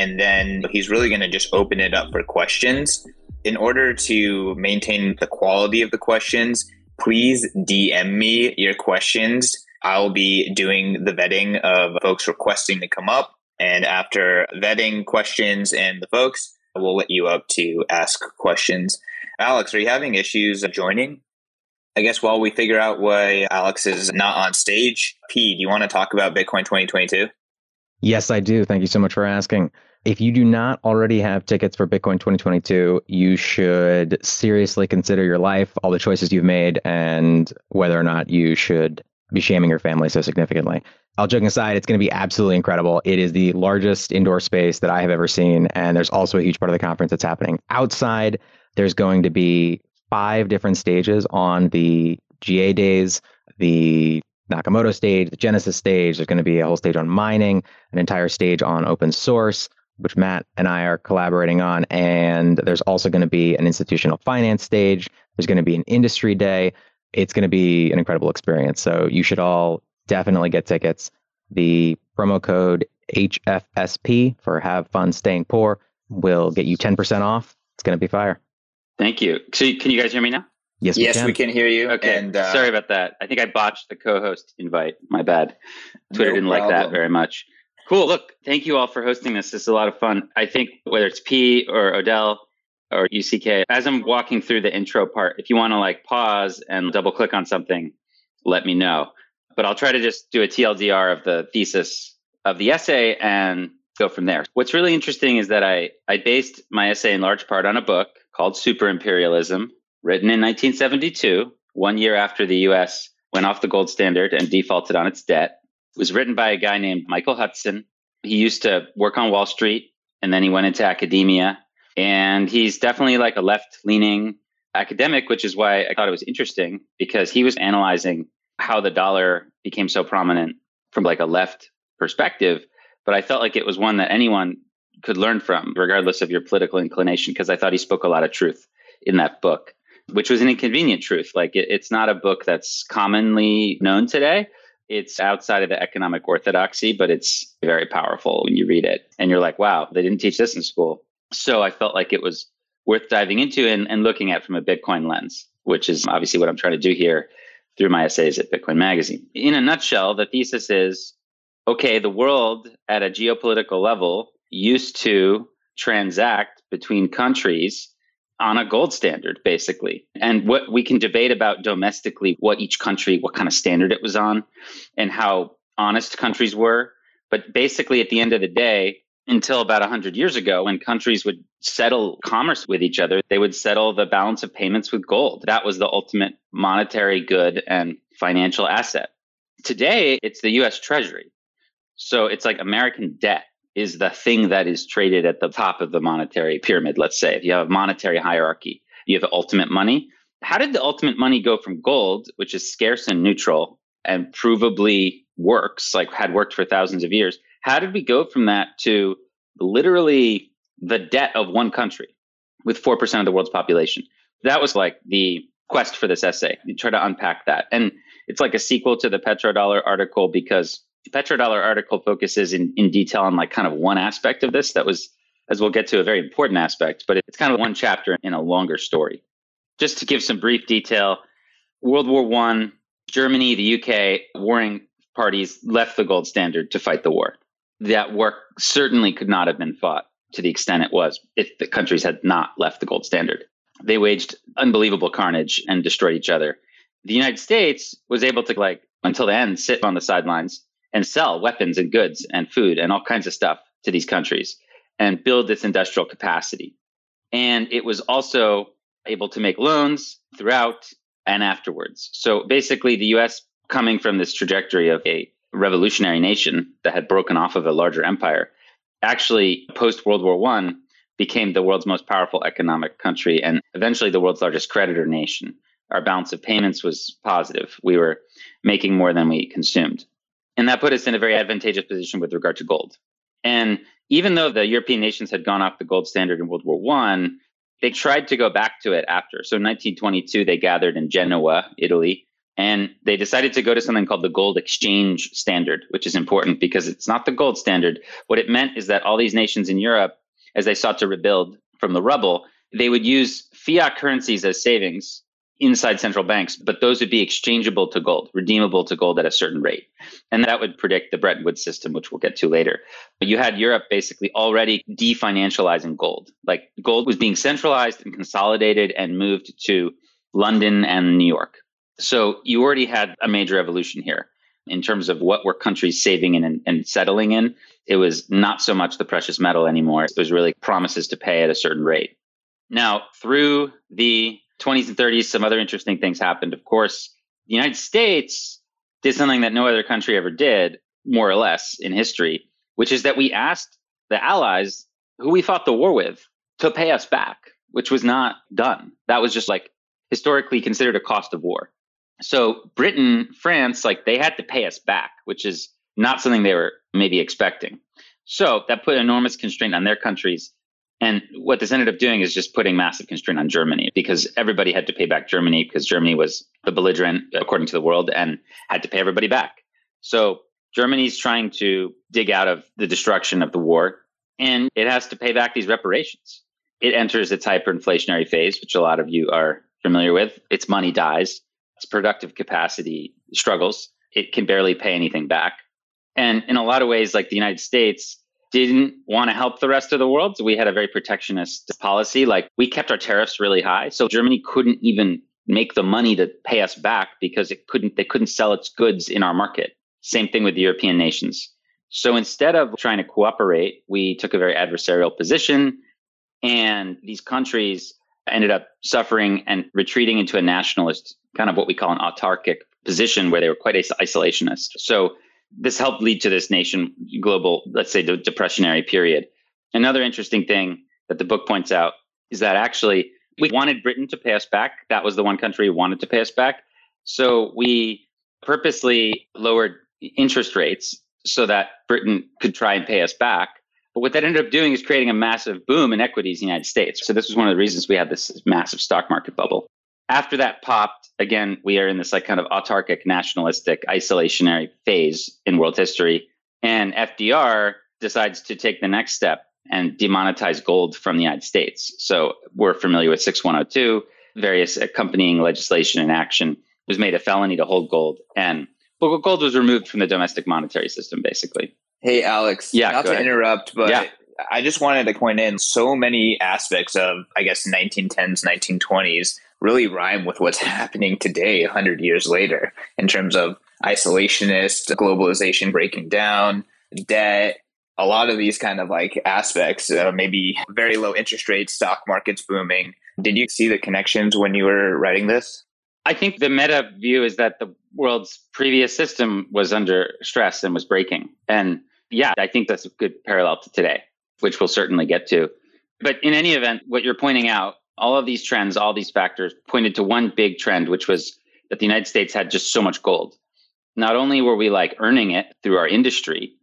and then he's really going to just open it up for questions. In order to maintain the quality of the questions, please DM me your questions. I'll be doing the vetting of folks requesting to come up. And after vetting questions and the folks, we'll let you up to ask questions. Alex, are you having issues joining? I guess while we figure out why Alex is not on stage, P, do you want to talk about Bitcoin 2022? Yes, I do. Thank you so much for asking. If you do not already have tickets for Bitcoin 2022, you should seriously consider your life, all the choices you've made, and whether or not you should be shaming your family so significantly. All joking aside, it's going to be absolutely incredible. It is the largest indoor space that I have ever seen. And there's also a huge part of the conference that's happening outside. There's going to be five different stages on the GA days, the Nakamoto stage, the Genesis stage. There's going to be a whole stage on mining, an entire stage on open source, which Matt and I are collaborating on. And there's also going to be an institutional finance stage. There's going to be an industry day. It's going to be an incredible experience. So you should all definitely get tickets. The promo code HFSP for Have Fun Staying Poor will get you 10% off. It's going to be fire. Thank you. So can you guys hear me now? Yes, we yes, can. we can hear you. Okay. And, uh, Sorry about that. I think I botched the co-host invite. My bad. Twitter No didn't like that very much. Cool. Look, thank you all for hosting this. This is a lot of fun. I think whether it's P or Odell or UCK, as I'm walking through the intro part, if you want to like pause and double click on something, let me know. But I'll try to just do a TLDR of the thesis of the essay and go from there. What's really interesting is that I, I based my essay in large part on a book called Super Imperialism, written in 1972, one year after the US went off the gold standard and defaulted on its debt. It was written by a guy named Michael Hudson. He used to work on Wall Street and then he went into academia. And he's definitely like a left leaning academic, which is why I thought it was interesting because he was analyzing how the dollar became so prominent from like a left perspective. But I felt like it was one that anyone could learn from, regardless of your political inclination, because I thought he spoke a lot of truth in that book, which was an inconvenient truth. Like it, it's not a book that's commonly known today. It's outside of the economic orthodoxy, but it's very powerful when you read it. And you're like, wow, they didn't teach this in school. So I felt like it was worth diving into and, and looking at from a Bitcoin lens, which is obviously what I'm trying to do here through my essays at Bitcoin Magazine. In a nutshell, the thesis is okay, the world at a geopolitical level used to transact between countries on a gold standard, basically. And what we can debate about domestically, what each country, what kind of standard it was on, and how honest countries were. But basically, at the end of the day, until about 100 years ago, when countries would settle commerce with each other, they would settle the balance of payments with gold. That was the ultimate monetary good and financial asset. Today, it's the US Treasury. So it's like American debt is the thing that is traded at the top of the monetary pyramid, let's say. If you have a monetary hierarchy, you have ultimate money. How did the ultimate money go from gold, which is scarce and neutral and provably works, like had worked for thousands of years? How did we go from that to literally the debt of one country with 4% of the world's population? That was like the quest for this essay. You try to unpack that. And it's like a sequel to the petrodollar article because the petrodollar article focuses in, in detail on like kind of one aspect of this that was, as we'll get to, a very important aspect, but it's kind of one chapter in a longer story. Just to give some brief detail, World War One, Germany, the UK, warring parties left the gold standard to fight the war. That war certainly could not have been fought to the extent it was if the countries had not left the gold standard. They waged unbelievable carnage and destroyed each other. The United States was able to, like, until the end, sit on the sidelines and sell weapons and goods and food and all kinds of stuff to these countries and build this industrial capacity. And it was also able to make loans throughout and afterwards. So basically, the US coming from this trajectory of a revolutionary nation that had broken off of a larger empire, actually post World War One became the world's most powerful economic country and eventually the world's largest creditor nation. Our balance of payments was positive. We were making more than we consumed. And that put us in a very advantageous position with regard to gold. And even though the European nations had gone off the gold standard in World War One, they tried to go back to it after. So in 1922, they gathered in Genoa, Italy, And they decided to go to something called the gold exchange standard, which is important because it's not the gold standard. What it meant is that all these nations in Europe, as they sought to rebuild from the rubble, they would use fiat currencies as savings inside central banks, but those would be exchangeable to gold, redeemable to gold at a certain rate. And that would predict the Bretton Woods system, which we'll get to later. But you had Europe basically already definancializing gold. Like gold was being centralized and consolidated and moved to London and New York. So you already had a major evolution here in terms of what were countries saving in and, and settling in. It was not so much the precious metal anymore. It was really promises to pay at a certain rate. Now, through the 20s and 30s, some other interesting things happened. Of course, the United States did something that no other country ever did, more or less, in history, which is that we asked the Allies who we fought the war with to pay us back, which was not done. That was just like historically considered a cost of war. So Britain, France, like they had to pay us back, which is not something they were maybe expecting. So that put enormous constraint on their countries and what this ended up doing is just putting massive constraint on Germany because everybody had to pay back Germany because Germany was the belligerent, according to the world, and had to pay everybody back. So Germany's trying to dig out of the destruction of the war, and it has to pay back these reparations. It enters its hyperinflationary phase, which a lot of you are familiar with. Its money dies, its productive capacity struggles. It can barely pay anything back. And in a lot of ways, like the United States, didn't want to help the rest of the world. So we had a very protectionist policy. Like we kept our tariffs really high. So Germany couldn't even make the money to pay us back because it couldn't they couldn't sell its goods in our market. Same thing with the European nations. So instead of trying to cooperate, we took a very adversarial position and these countries ended up suffering and retreating into a nationalist kind of what we call an autarkic position where they were quite isolationist. So this helped lead to this nation global, let's say, the depressionary period. Another interesting thing that the book points out is that actually we wanted Britain to pay us back. That was the one country who wanted to pay us back. So we purposely lowered interest rates so that Britain could try and pay us back. But what that ended up doing is creating a massive boom in equities in the United States. So this was one of the reasons we had this massive stock market bubble. After that popped, again, we are in this like kind of autarkic, nationalistic, isolationary phase in world history. And FDR decides to take the next step and demonetize gold from the United States. So we're familiar with 6102, various accompanying legislation and action was made a felony to hold gold. And well, gold was removed from the domestic monetary system, basically. Hey, Alex. Yeah, not to ahead. interrupt, but Yeah. I just wanted to point in so many aspects of, I guess, 1910s, 1920s really rhyme with what's happening today, 100 years later, in terms of isolationist, globalization breaking down, debt, a lot of these kind of like aspects, uh, maybe very low interest rates, stock markets booming. Did you see the connections when you were writing this? I think the meta view is that the world's previous system was under stress and was breaking. And yeah, I think that's a good parallel to today, which we'll certainly get to. But in any event, what you're pointing out, all of these trends, all these factors pointed to one big trend, which was that the United States had just so much gold. Not only were we like earning it through our industry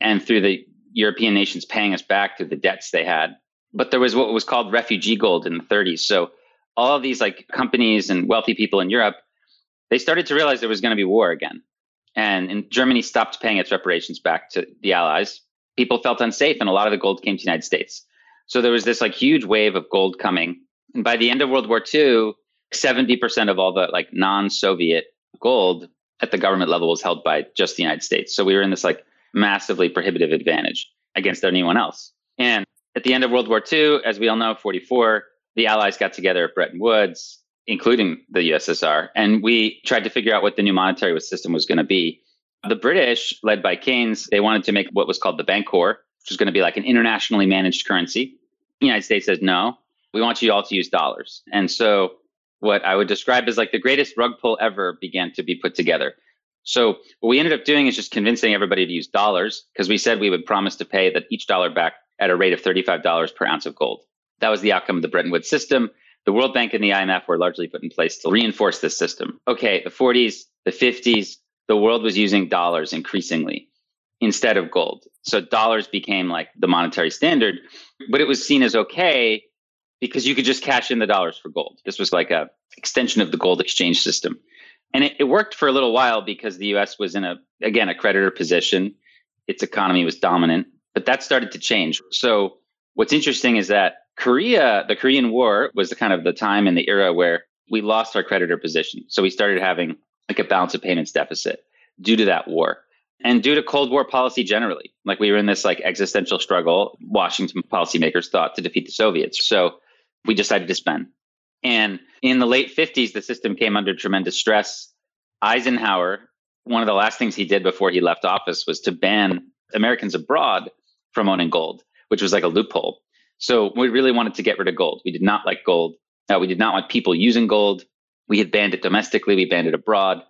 and through the European nations paying us back through the debts they had, but there was what was called refugee gold in the 30s. So all of these like companies and wealthy people in Europe, they started to realize there was going to be war again. And, and Germany stopped paying its reparations back to the Allies. People felt unsafe, and a lot of the gold came to the United States. So there was this like huge wave of gold coming. And by the end of World War II, 70% of all the like non-Soviet gold at the government level was held by just the United States. So we were in this like massively prohibitive advantage against anyone else. And at the end of World War II, as we all know, 44, the Allies got together at Bretton Woods, including the USSR, and we tried to figure out what the new monetary system was going to be. The British, led by Keynes, they wanted to make what was called the Bancor, which was going to be like an internationally managed currency. The United States says, no, we want you all to use dollars. And so what I would describe as like the greatest rug pull ever began to be put together. So what we ended up doing is just convincing everybody to use dollars because we said we would promise to pay that each dollar back at a rate of $35 per ounce of gold. That was the outcome of the Bretton Woods system. The World Bank and the IMF were largely put in place to reinforce this system. Okay, the 40s, the 50s, the world was using dollars increasingly instead of gold. So dollars became like the monetary standard, but it was seen as okay because you could just cash in the dollars for gold. This was like a extension of the gold exchange system. And it, it worked for a little while because the US was in a, again, a creditor position. Its economy was dominant, but that started to change. So what's interesting is that Korea, the Korean War was the kind of the time in the era where we lost our creditor position. So we started having like a balance of payments deficit due to that war and due to Cold War policy generally. Like we were in this like existential struggle. Washington policymakers thought to defeat the Soviets. So we decided to spend. And in the late 50s, the system came under tremendous stress. Eisenhower, one of the last things he did before he left office was to ban Americans abroad from owning gold, which was like a loophole. So we really wanted to get rid of gold. We did not like gold. Uh, we did not want people using gold. We had banned it domestically, we banned it abroad.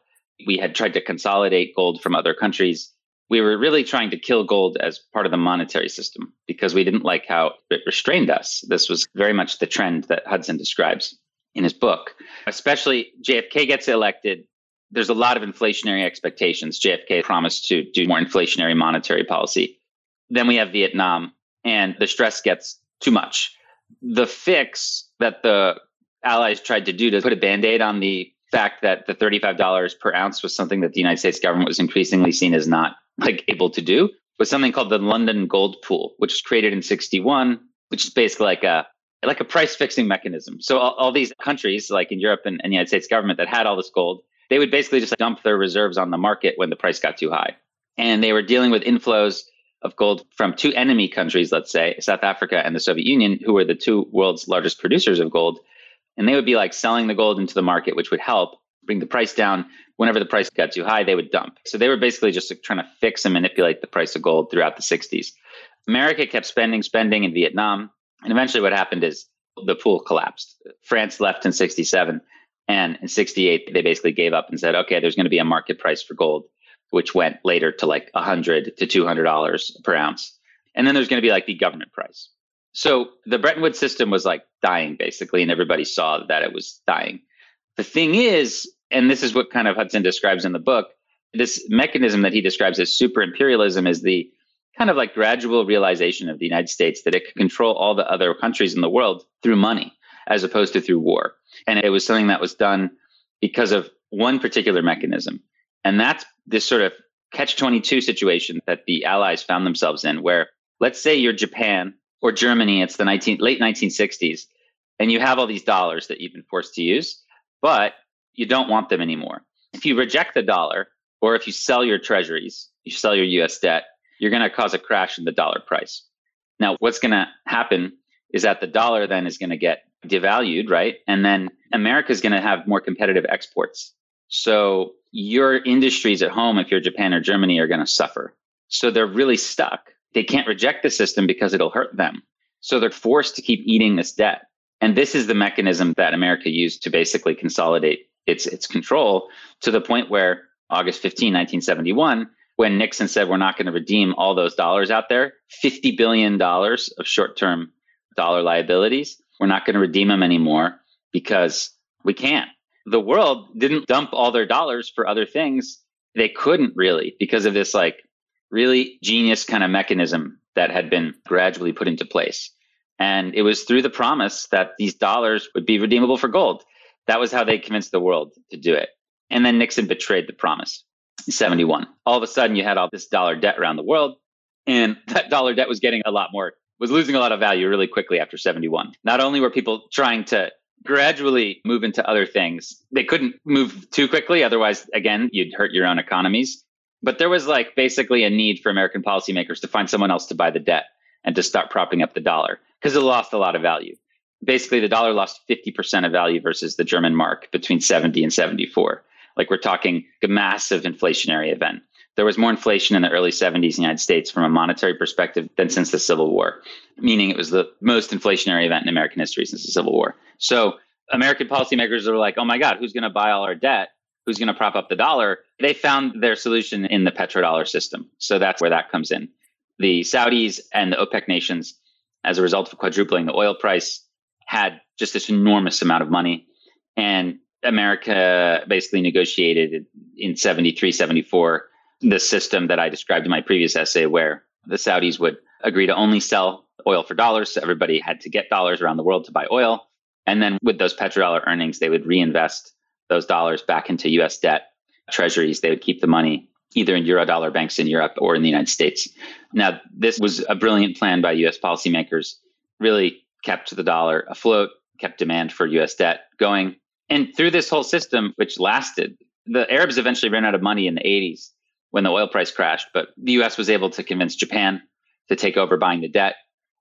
We had tried to consolidate gold from other countries. We were really trying to kill gold as part of the monetary system because we didn't like how it restrained us. This was very much the trend that Hudson describes in his book. Especially JFK gets elected. There's a lot of inflationary expectations. JFK promised to do more inflationary monetary policy. Then we have Vietnam, and the stress gets too much. The fix that the Allies tried to do to put a band aid on the fact that the $35 per ounce was something that the United States government was increasingly seen as not like able to do was something called the London Gold Pool, which was created in 61, which is basically like a like a price fixing mechanism. So all, all these countries like in Europe and, and the United States government that had all this gold, they would basically just dump their reserves on the market when the price got too high. And they were dealing with inflows of gold from two enemy countries, let's say South Africa and the Soviet Union, who were the two world's largest producers of gold. And they would be like selling the gold into the market, which would help bring the price down. Whenever the price got too high, they would dump. So they were basically just trying to fix and manipulate the price of gold throughout the 60s. America kept spending, spending in Vietnam. And eventually what happened is the pool collapsed. France left in 67. And in 68, they basically gave up and said, okay, there's going to be a market price for gold, which went later to like 100 to $200 per ounce. And then there's going to be like the government price. So the Bretton Woods system was like dying basically, and everybody saw that it was dying. The thing is, and this is what kind of Hudson describes in the book, this mechanism that he describes as super imperialism is the kind of like gradual realization of the United States that it could control all the other countries in the world through money as opposed to through war. And it was something that was done because of one particular mechanism. And that's this sort of catch 22 situation that the Allies found themselves in, where let's say you're Japan or Germany, it's the 19, late 1960s, and you have all these dollars that you've been forced to use, but you don't want them anymore. If you reject the dollar, or if you sell your treasuries, you sell your US debt, you're going to cause a crash in the dollar price. Now, what's going to happen is that the dollar then is going to get devalued, right? And then America is going to have more competitive exports. So your industries at home, if you're Japan or Germany, are going to suffer. So they're really stuck they can't reject the system because it'll hurt them. So they're forced to keep eating this debt. And this is the mechanism that America used to basically consolidate its its control to the point where August 15, 1971, when Nixon said we're not going to redeem all those dollars out there, $50 billion of short-term dollar liabilities, we're not going to redeem them anymore because we can't. The world didn't dump all their dollars for other things. They couldn't really because of this like really genius kind of mechanism that had been gradually put into place. And it was through the promise that these dollars would be redeemable for gold. That was how they convinced the world to do it. And then Nixon betrayed the promise in 71. All of a sudden, you had all this dollar debt around the world. And that dollar debt was getting a lot more, was losing a lot of value really quickly after 71. Not only were people trying to gradually move into other things, they couldn't move too quickly. Otherwise, again, you'd hurt your own economies. But there was like basically a need for American policymakers to find someone else to buy the debt and to start propping up the dollar because it lost a lot of value. Basically, the dollar lost 50% of value versus the German mark between 70 and 74. Like we're talking a massive inflationary event. There was more inflation in the early 70s in the United States from a monetary perspective than since the Civil War, meaning it was the most inflationary event in American history since the Civil War. So American policymakers were like, oh my God, who's going to buy all our debt? who's going to prop up the dollar, they found their solution in the petrodollar system. So that's where that comes in. The Saudis and the OPEC nations, as a result of quadrupling the oil price, had just this enormous amount of money. And America basically negotiated in 73, 74, the system that I described in my previous essay, where the Saudis would agree to only sell oil for dollars. So everybody had to get dollars around the world to buy oil. And then with those petrodollar earnings, they would reinvest those dollars back into US debt, treasuries. They would keep the money either in Eurodollar banks in Europe or in the United States. Now, this was a brilliant plan by US policymakers, really kept the dollar afloat, kept demand for US debt going. And through this whole system, which lasted, the Arabs eventually ran out of money in the 80s when the oil price crashed, but the US was able to convince Japan to take over buying the debt,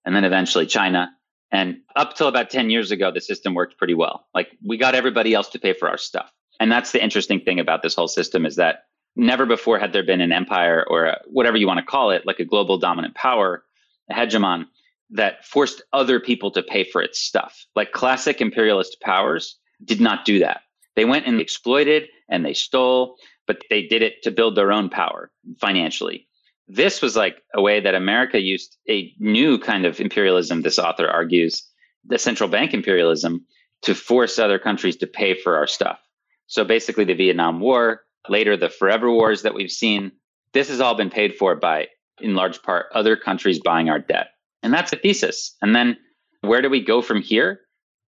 and then eventually China. And up till about 10 years ago, the system worked pretty well. Like we got everybody else to pay for our stuff. And that's the interesting thing about this whole system is that never before had there been an empire or a, whatever you want to call it, like a global dominant power, a hegemon that forced other people to pay for its stuff. Like classic imperialist powers did not do that. They went and exploited and they stole, but they did it to build their own power financially. This was like a way that America used a new kind of imperialism, this author argues, the central bank imperialism, to force other countries to pay for our stuff. So basically, the Vietnam War, later the forever wars that we've seen, this has all been paid for by, in large part, other countries buying our debt. And that's a thesis. And then where do we go from here?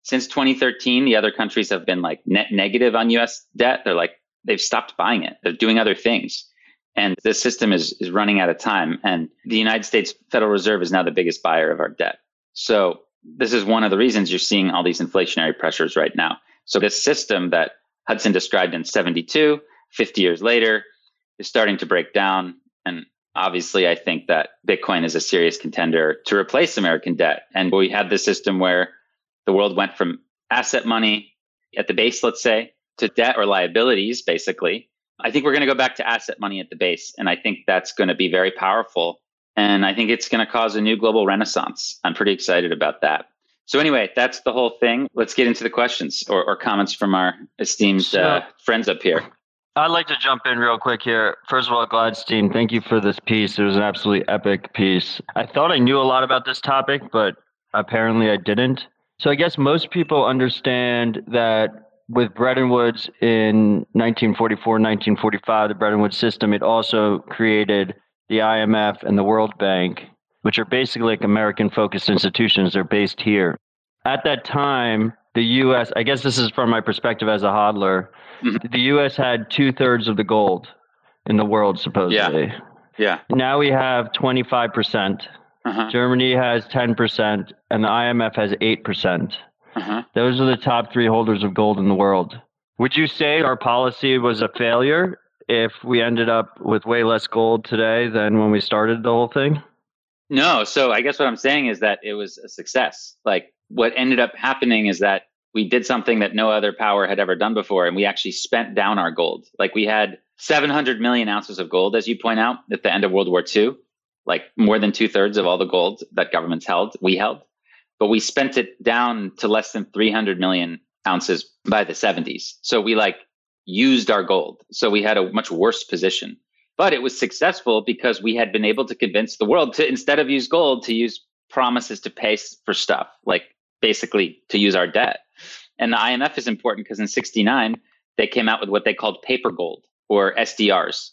Since 2013, the other countries have been like net negative on US debt. They're like, they've stopped buying it. They're doing other things. And the system is, is running out of time. And the United States Federal Reserve is now the biggest buyer of our debt. So this is one of the reasons you're seeing all these inflationary pressures right now. So this system that Hudson described in 72, 50 years later, is starting to break down. And obviously, I think that Bitcoin is a serious contender to replace American debt. And we had this system where the world went from asset money at the base, let's say, to debt or liabilities, basically. I think we're going to go back to asset money at the base. And I think that's going to be very powerful. And I think it's going to cause a new global renaissance. I'm pretty excited about that. So, anyway, that's the whole thing. Let's get into the questions or, or comments from our esteemed uh, friends up here. I'd like to jump in real quick here. First of all, Gladstein, thank you for this piece. It was an absolutely epic piece. I thought I knew a lot about this topic, but apparently I didn't. So I guess most people understand that with Bretton Woods in 1944, 1945, the Bretton Woods system, it also created the IMF and the World Bank, which are basically like American focused institutions. They're based here. At that time, the US, I guess this is from my perspective as a hodler, mm-hmm. the US had two thirds of the gold in the world, supposedly. Yeah. yeah. Now we have 25%. uh-huh. Germany has 10%, and the IMF has 8%. percent uh-huh. Those are the top three holders of gold in the world. Would you say our policy was a failure if we ended up with way less gold today than when we started the whole thing? No. So I guess what I'm saying is that it was a success. Like what ended up happening is that we did something that no other power had ever done before, and we actually spent down our gold. Like we had 700 million ounces of gold, as you point out, at the end of World War II, like more than two thirds of all the gold that governments held, we held. But we spent it down to less than 300 million ounces by the 70s. So we like used our gold. So we had a much worse position. But it was successful because we had been able to convince the world to, instead of use gold, to use promises to pay for stuff, like basically to use our debt. And the IMF is important because in 69, they came out with what they called paper gold or SDRs.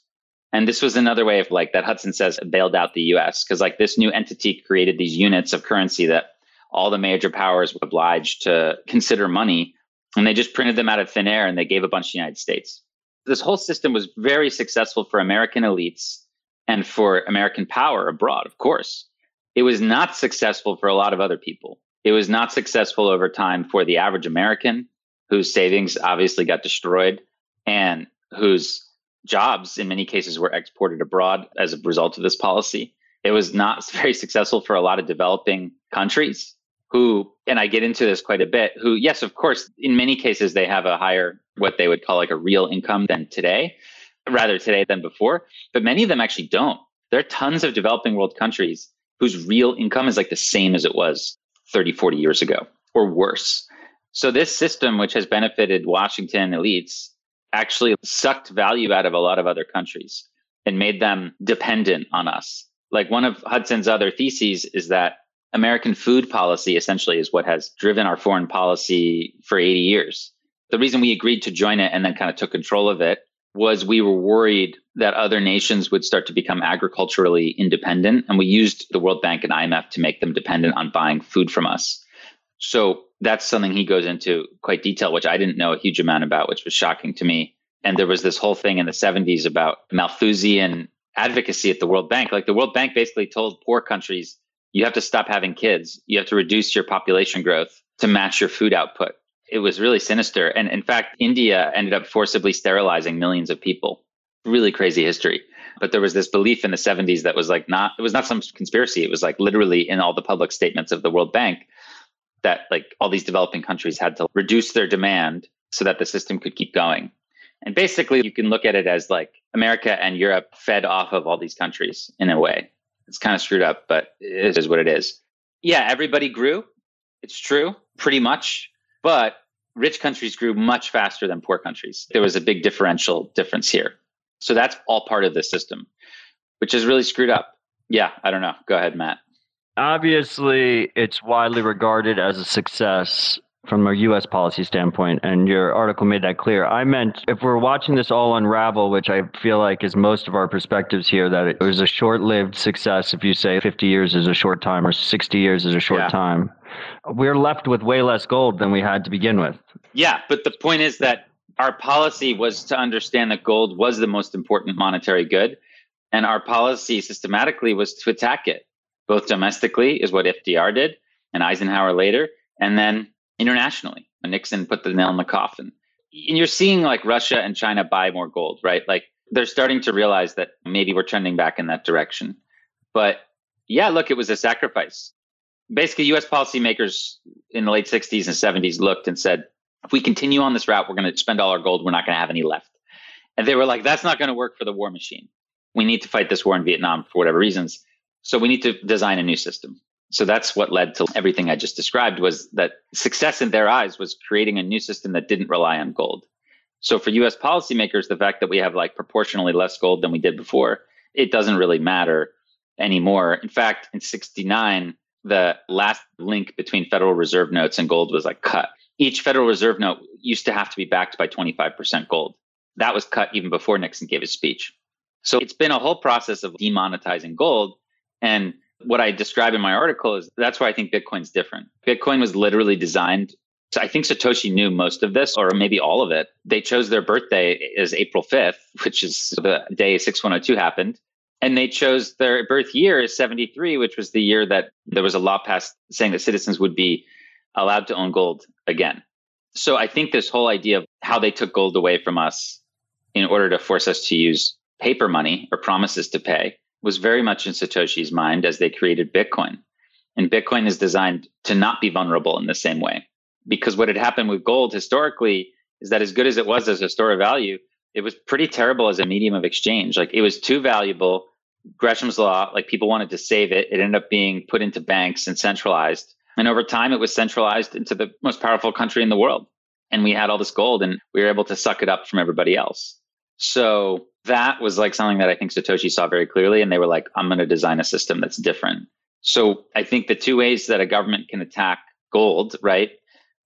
And this was another way of like that Hudson says bailed out the US because like this new entity created these units of currency that all the major powers were obliged to consider money. And they just printed them out of thin air and they gave a bunch to the United States. This whole system was very successful for American elites and for American power abroad, of course. It was not successful for a lot of other people. It was not successful over time for the average American whose savings obviously got destroyed and whose jobs in many cases were exported abroad as a result of this policy. It was not very successful for a lot of developing countries who, and I get into this quite a bit, who, yes, of course, in many cases, they have a higher, what they would call like a real income than today, rather today than before. But many of them actually don't. There are tons of developing world countries whose real income is like the same as it was 30, 40 years ago or worse. So this system, which has benefited Washington elites, actually sucked value out of a lot of other countries and made them dependent on us. Like one of Hudson's other theses is that American food policy essentially is what has driven our foreign policy for 80 years. The reason we agreed to join it and then kind of took control of it was we were worried that other nations would start to become agriculturally independent. And we used the World Bank and IMF to make them dependent on buying food from us. So that's something he goes into quite detail, which I didn't know a huge amount about, which was shocking to me. And there was this whole thing in the 70s about Malthusian advocacy at the World Bank. Like the World Bank basically told poor countries, you have to stop having kids. You have to reduce your population growth to match your food output. It was really sinister. And in fact, India ended up forcibly sterilizing millions of people. Really crazy history. But there was this belief in the 70s that was like not, it was not some conspiracy. It was like literally in all the public statements of the World Bank that like all these developing countries had to reduce their demand so that the system could keep going. And basically, you can look at it as like America and Europe fed off of all these countries in a way. It's kind of screwed up, but it is what it is. Yeah, everybody grew. It's true, pretty much. But rich countries grew much faster than poor countries. There was a big differential difference here. So that's all part of the system, which is really screwed up. Yeah, I don't know. Go ahead, Matt. Obviously, it's widely regarded as a success from a U.S. policy standpoint, and your article made that clear. I meant if we're watching this all unravel, which I feel like is most of our perspectives here, that it was a short lived success if you say 50 years is a short time or 60 years is a short yeah. time. We're left with way less gold than we had to begin with. Yeah, but the point is that our policy was to understand that gold was the most important monetary good, and our policy systematically was to attack it, both domestically, is what FDR did, and Eisenhower later, and then internationally. Nixon put the nail in the coffin. And you're seeing like Russia and China buy more gold, right? Like they're starting to realize that maybe we're trending back in that direction. But yeah, look, it was a sacrifice. Basically, US policymakers in the late 60s and 70s looked and said, if we continue on this route, we're going to spend all our gold. We're not going to have any left. And they were like, that's not going to work for the war machine. We need to fight this war in Vietnam for whatever reasons. So we need to design a new system. So that's what led to everything I just described was that success in their eyes was creating a new system that didn't rely on gold. So for US policymakers, the fact that we have like proportionally less gold than we did before, it doesn't really matter anymore. In fact, in 69, the last link between Federal Reserve notes and gold was like cut. Each Federal Reserve note used to have to be backed by 25% gold. That was cut even before Nixon gave his speech. So it's been a whole process of demonetizing gold. And what I describe in my article is that's why I think Bitcoin's different. Bitcoin was literally designed. So I think Satoshi knew most of this, or maybe all of it. They chose their birthday as April 5th, which is the day 6102 happened. And they chose their birth year as 73, which was the year that there was a law passed saying that citizens would be allowed to own gold again. So I think this whole idea of how they took gold away from us in order to force us to use paper money or promises to pay was very much in Satoshi's mind as they created Bitcoin. And Bitcoin is designed to not be vulnerable in the same way. Because what had happened with gold historically is that as good as it was as a store of value, it was pretty terrible as a medium of exchange. Like it was too valuable. Gresham's law, like people wanted to save it. It ended up being put into banks and centralized. And over time, it was centralized into the most powerful country in the world. And we had all this gold and we were able to suck it up from everybody else. So that was like something that I think Satoshi saw very clearly. And they were like, I'm going to design a system that's different. So I think the two ways that a government can attack gold, right,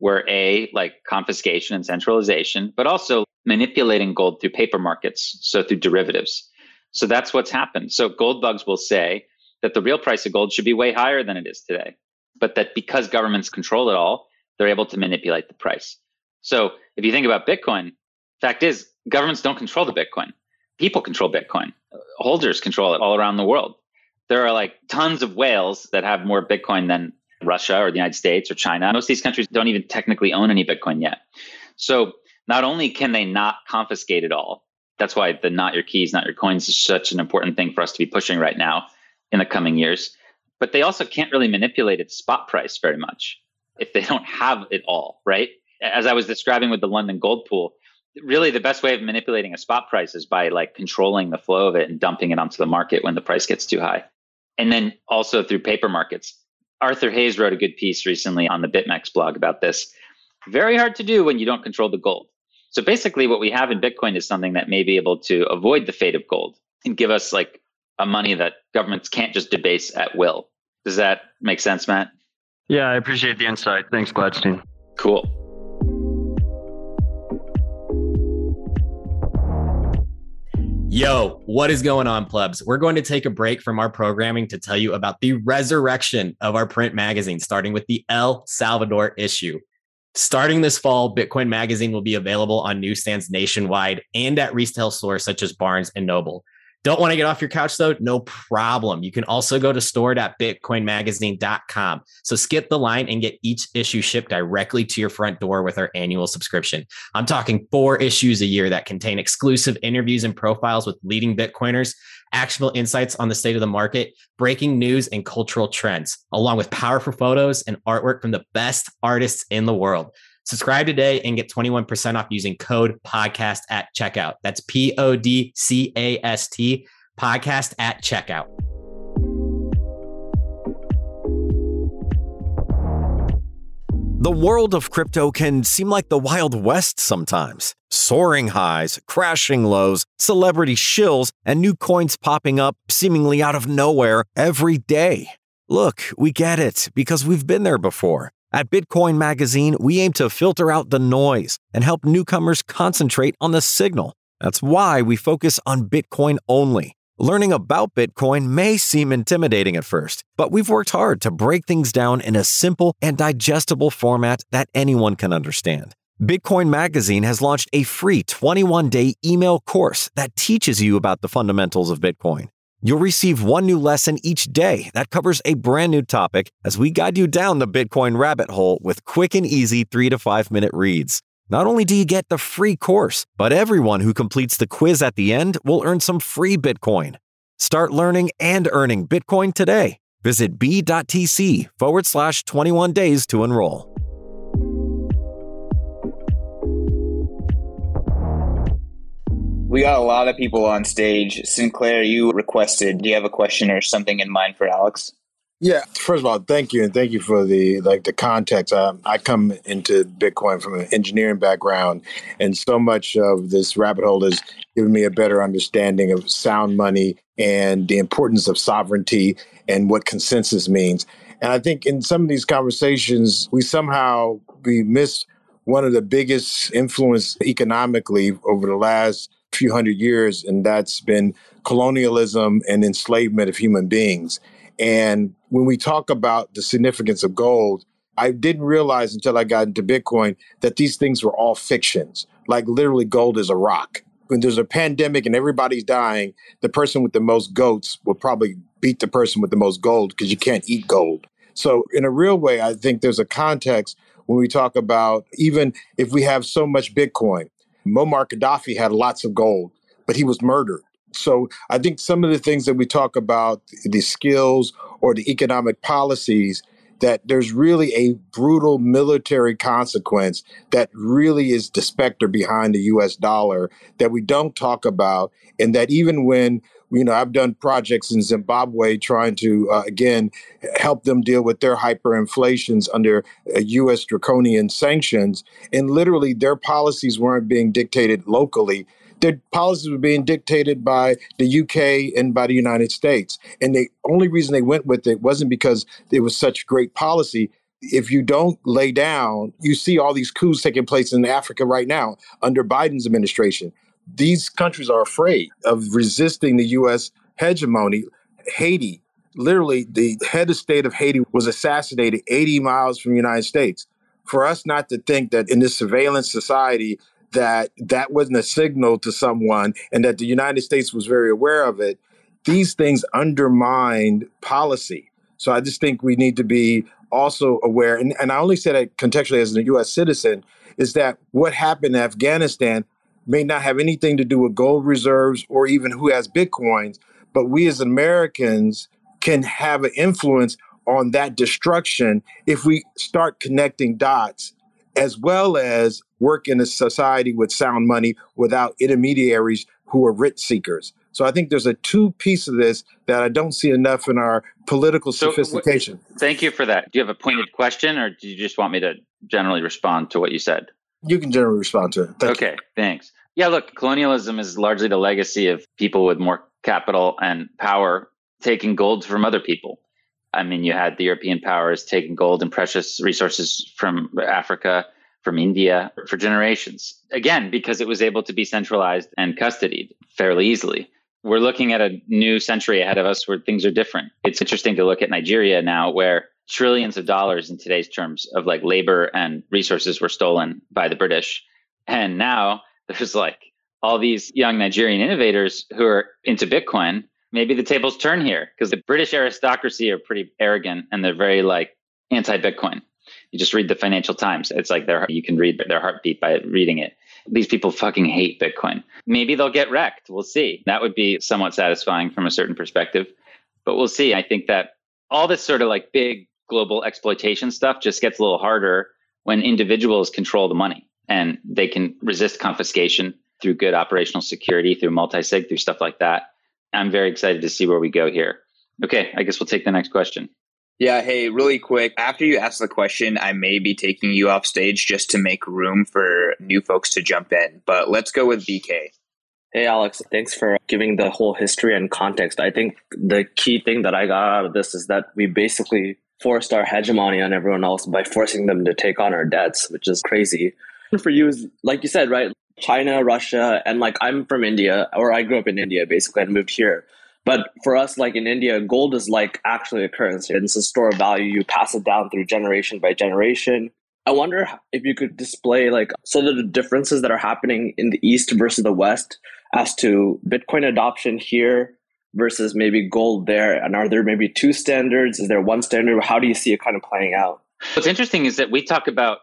were A, like confiscation and centralization, but also manipulating gold through paper markets, so through derivatives. So that's what's happened. So gold bugs will say that the real price of gold should be way higher than it is today, but that because governments control it all, they're able to manipulate the price. So if you think about Bitcoin, fact is governments don't control the Bitcoin people control Bitcoin. Holders control it all around the world. There are like tons of whales that have more Bitcoin than Russia or the United States or China. Most of these countries don't even technically own any Bitcoin yet. So not only can they not confiscate it all, that's why the not your keys, not your coins is such an important thing for us to be pushing right now in the coming years. But they also can't really manipulate its spot price very much if they don't have it all, right? As I was describing with the London gold pool, really the best way of manipulating a spot price is by like controlling the flow of it and dumping it onto the market when the price gets too high. And then also through paper markets. Arthur Hayes wrote a good piece recently on the BitMEX blog about this. Very hard to do when you don't control the gold. So basically what we have in Bitcoin is something that may be able to avoid the fate of gold and give us like a money that governments can't just debase at will. Does that make sense, Matt? Yeah, I appreciate the insight. Thanks, Gladstein. Cool. Yo, what is going on, plebs? We're going to take a break from our programming to tell you about the resurrection of our print magazine, starting with the El Salvador issue. Starting this fall, Bitcoin Magazine will be available on newsstands nationwide and at retail stores such as Barnes and Noble. Don't want to get off your couch though? No problem. You can also go to store.bitcoinmagazine.com. So skip the line and get each issue shipped directly to your front door with our annual subscription. I'm talking four issues a year that contain exclusive interviews and profiles with leading Bitcoiners, actionable insights on the state of the market, breaking news and cultural trends, along with powerful photos and artwork from the best artists in the world. Subscribe today and get 21% off using code podcast at checkout. That's P O D C A S T podcast at checkout. The world of crypto can seem like the Wild West sometimes. Soaring highs, crashing lows, celebrity shills, and new coins popping up seemingly out of nowhere every day. Look, we get it because we've been there before. At Bitcoin Magazine, we aim to filter out the noise and help newcomers concentrate on the signal. That's why we focus on Bitcoin only. Learning about Bitcoin may seem intimidating at first, but we've worked hard to break things down in a simple and digestible format that anyone can understand. Bitcoin Magazine has launched a free 21 day email course that teaches you about the fundamentals of Bitcoin. You'll receive one new lesson each day that covers a brand new topic as we guide you down the Bitcoin rabbit hole with quick and easy three to five minute reads. Not only do you get the free course, but everyone who completes the quiz at the end will earn some free Bitcoin. Start learning and earning Bitcoin today. Visit b.tc forward slash 21 days to enroll. We got a lot of people on stage. Sinclair, you requested. Do you have a question or something in mind for Alex? Yeah, first of all, thank you and thank you for the like the context. Um, I come into Bitcoin from an engineering background, and so much of this rabbit hole has given me a better understanding of sound money and the importance of sovereignty and what consensus means. And I think in some of these conversations, we somehow we miss one of the biggest influence economically over the last few hundred years, and that's been colonialism and enslavement of human beings. And when we talk about the significance of gold, I didn't realize until I got into Bitcoin that these things were all fictions. Like literally, gold is a rock. When there's a pandemic and everybody's dying, the person with the most goats will probably beat the person with the most gold because you can't eat gold. So, in a real way, I think there's a context when we talk about even if we have so much Bitcoin, Muammar Gaddafi had lots of gold, but he was murdered. So I think some of the things that we talk about, the skills or the economic policies, that there's really a brutal military consequence that really is the specter behind the US dollar that we don't talk about. And that even when you know, I've done projects in Zimbabwe trying to, uh, again, help them deal with their hyperinflations under uh, U.S. draconian sanctions. And literally, their policies weren't being dictated locally. Their policies were being dictated by the UK and by the United States. And the only reason they went with it wasn't because it was such great policy if you don't lay down, you see all these coups taking place in Africa right now under Biden's administration these countries are afraid of resisting the U.S. hegemony. Haiti, literally, the head of state of Haiti was assassinated 80 miles from the United States. For us not to think that in this surveillance society, that that wasn't a signal to someone and that the United States was very aware of it, these things undermined policy. So I just think we need to be also aware, and, and I only say that contextually as a US citizen, is that what happened in Afghanistan may not have anything to do with gold reserves or even who has bitcoins, but we as Americans can have an influence on that destruction if we start connecting dots as well as work in a society with sound money without intermediaries who are rich seekers. So I think there's a two piece of this that I don't see enough in our political so, sophistication. W- thank you for that. Do you have a pointed question or do you just want me to generally respond to what you said? You can generally respond to it. Thank okay, you. thanks. Yeah, look, colonialism is largely the legacy of people with more capital and power taking gold from other people. I mean, you had the European powers taking gold and precious resources from Africa. from India for generations. Again, because it was able to be centralized and custodied fairly easily. We're looking at a new century ahead of us where things are different. It's interesting to look at Nigeria now, where trillions of dollars in today's terms of like labor and resources were stolen by the British. And now there's like all these young Nigerian innovators who are into Bitcoin. Maybe the tables turn here because the British aristocracy are pretty arrogant and they're very like anti Bitcoin. You just read the Financial Times. It's like their you can read their heartbeat by reading it. These people fucking hate Bitcoin. Maybe they'll get wrecked. We'll see. That would be somewhat satisfying from a certain perspective, but we'll see. I think that all this sort of like big global exploitation stuff just gets a little harder when individuals control the money and they can resist confiscation through good operational security, through multi-sig, through stuff like that. I'm very excited to see where we go here. Okay, I guess we'll take the next question. Yeah, hey, really quick. After you ask the question, I may be taking you off stage just to make room for new folks to jump in. But let's go with BK. Hey, Alex, thanks for giving the whole history and context. I think the key thing that I got out of this is that we basically forced our hegemony on everyone else by forcing them to take on our debts, which is crazy. For you, is like you said, right? China, Russia, and like I'm from India, or I grew up in India basically and moved here. But for us, like in India, gold is like actually a currency. And it's a store of value. You pass it down through generation by generation. I wonder if you could display like some of the differences that are happening in the East versus the West as to Bitcoin adoption here versus maybe gold there. And are there maybe two standards? Is there one standard? How do you see it kind of playing out? What's interesting is that we talk about,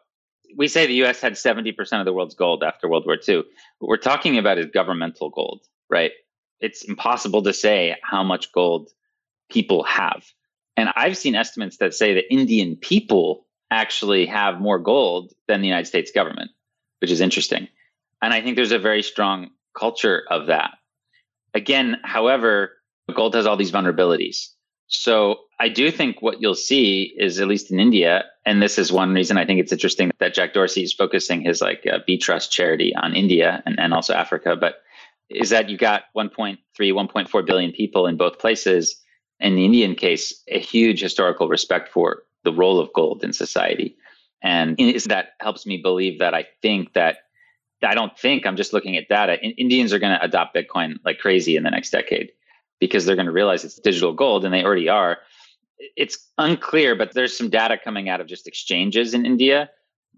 we say the US had 70% of the world's gold after World War II. What we're talking about is governmental gold, right? it's impossible to say how much gold people have. And I've seen estimates that say that Indian people actually have more gold than the United States government, which is interesting. And I think there's a very strong culture of that. Again, however, gold has all these vulnerabilities. So I do think what you'll see is, at least in India, and this is one reason I think it's interesting that Jack Dorsey is focusing his like uh, BTrust charity on India and, and also Africa. But is that you got 1.3, 1.4 billion people in both places. In the Indian case, a huge historical respect for the role of gold in society. And is that helps me believe that I think that I don't think I'm just looking at data. Indians are going to adopt Bitcoin like crazy in the next decade because they're going to realize it's digital gold and they already are. It's unclear, but there's some data coming out of just exchanges in India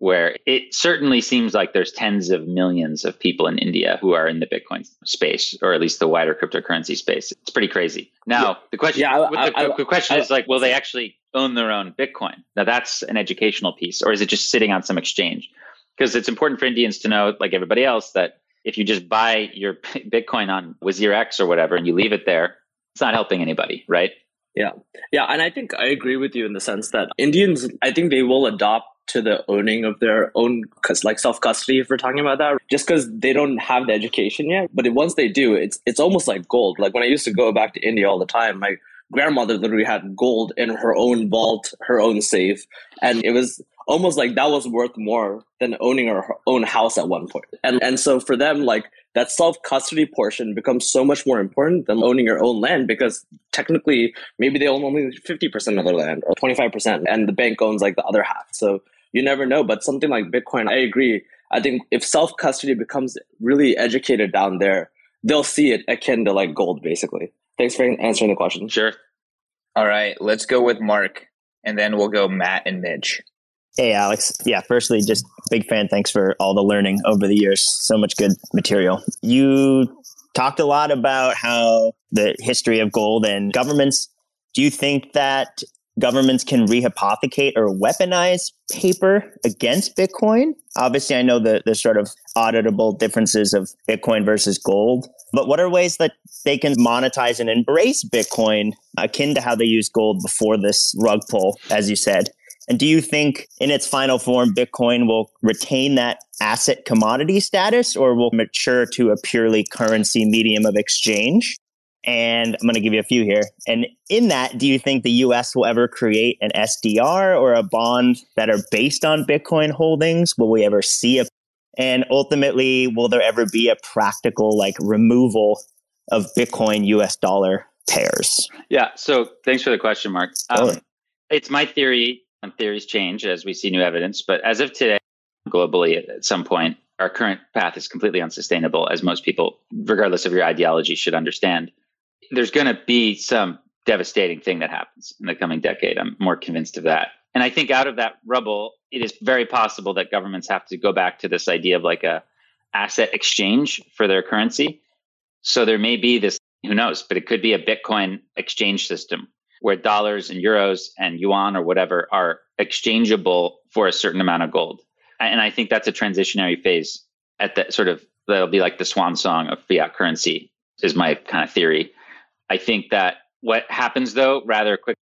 where it certainly seems like there's tens of millions of people in India who are in the Bitcoin space, or at least the wider cryptocurrency space. It's pretty crazy. Now, yeah. the question, yeah, I, the, I, the, question I, is like, will they actually own their own Bitcoin? Now, that's an educational piece, or is it just sitting on some exchange? Because it's important for Indians to know, like everybody else, that if you just buy your Bitcoin on WazirX or whatever and you leave it there, it's not helping anybody, right? Yeah. Yeah. And I think I agree with you in the sense that Indians, I think they will adopt to the owning of their own cause like self custody if we're talking about that just because they don't have the education yet but once they do it's it's almost like gold like when i used to go back to india all the time my grandmother literally had gold in her own vault her own safe and it was almost like that was worth more than owning her own house at one point and and so for them like that self custody portion becomes so much more important than owning your own land because technically maybe they own only 50% of their land or 25% and the bank owns like the other half. So you never know. But something like Bitcoin, I agree. I think if self custody becomes really educated down there, they'll see it akin to like gold, basically. Thanks for answering the question. Sure. All right, let's go with Mark, and then we'll go Matt and Mitch. Hey, Alex. Yeah, firstly, just big fan. Thanks for all the learning over the years. So much good material. You talked a lot about how the history of gold and governments. Do you think that governments can rehypothecate or weaponize paper against Bitcoin. Obviously, I know the, the sort of auditable differences of Bitcoin versus gold, but what are ways that they can monetize and embrace Bitcoin akin to how they use gold before this rug pull, as you said? And do you think in its final form, Bitcoin will retain that asset commodity status or will mature to a purely currency medium of exchange? And I'm going to give you a few here. And in that, do you think the US will ever create an SDR or a bond that are based on Bitcoin holdings? Will we ever see a and ultimately, will there ever be a practical like removal of Bitcoin US dollar pairs? Yeah. So thanks for the question, Mark. Um, It's my theory, and theories change as we see new evidence. But as of today, globally at some point. Our current path is completely unsustainable, as most people, regardless of your ideology, should understand. There's going to be some devastating thing that happens in the coming decade. I'm more convinced of that. And I think out of that rubble, it is very possible that governments have to go back to this idea of like a asset exchange for their currency. So there may be this, who knows, but it could be a Bitcoin exchange system where dollars and euros and yuan or whatever are exchangeable for a certain amount of gold. And I think that's a transitionary phase at that sort of that'll be like the swan song of fiat currency is my kind of theory. I think that what happens though rather quick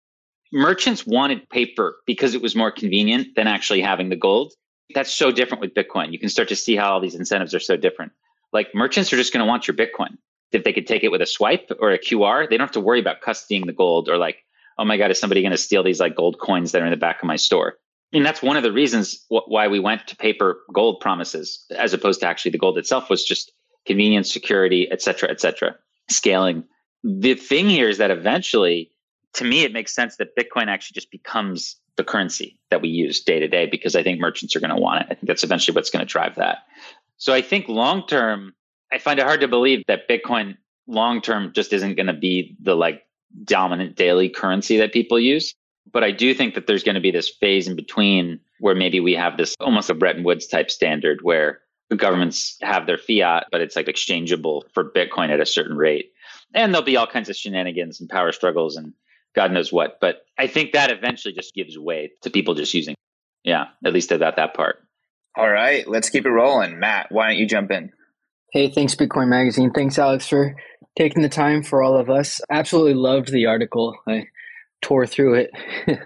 merchants wanted paper because it was more convenient than actually having the gold. That's so different with Bitcoin. You can start to see how all these incentives are so different. Like merchants are just going to want your Bitcoin. If they could take it with a swipe or a QR, they don't have to worry about custodying the gold or like, oh my God, is somebody going to steal these like gold coins that are in the back of my store? And that's one of the reasons wh- why we went to paper gold promises as opposed to actually the gold itself was just convenience, security, et cetera, et cetera, scaling. The thing here is that eventually to me, it makes sense that Bitcoin actually just becomes the currency that we use day to day because I think merchants are going to want it. I think that's eventually what's going to drive that. So I think long term, I find it hard to believe that Bitcoin long term just isn't going to be the like dominant daily currency that people use. But I do think that there's going to be this phase in between where maybe we have this almost a Bretton Woods type standard where the governments have their fiat, but it's like exchangeable for Bitcoin at a certain rate. And there'll be all kinds of shenanigans and power struggles and God knows what. But I think that eventually just gives way to people just using, yeah, at least about that part. All right, let's keep it rolling. Matt, why don't you jump in? Hey, thanks, Bitcoin Magazine. Thanks, Alex, for taking the time for all of us. Absolutely loved the article. I tore through it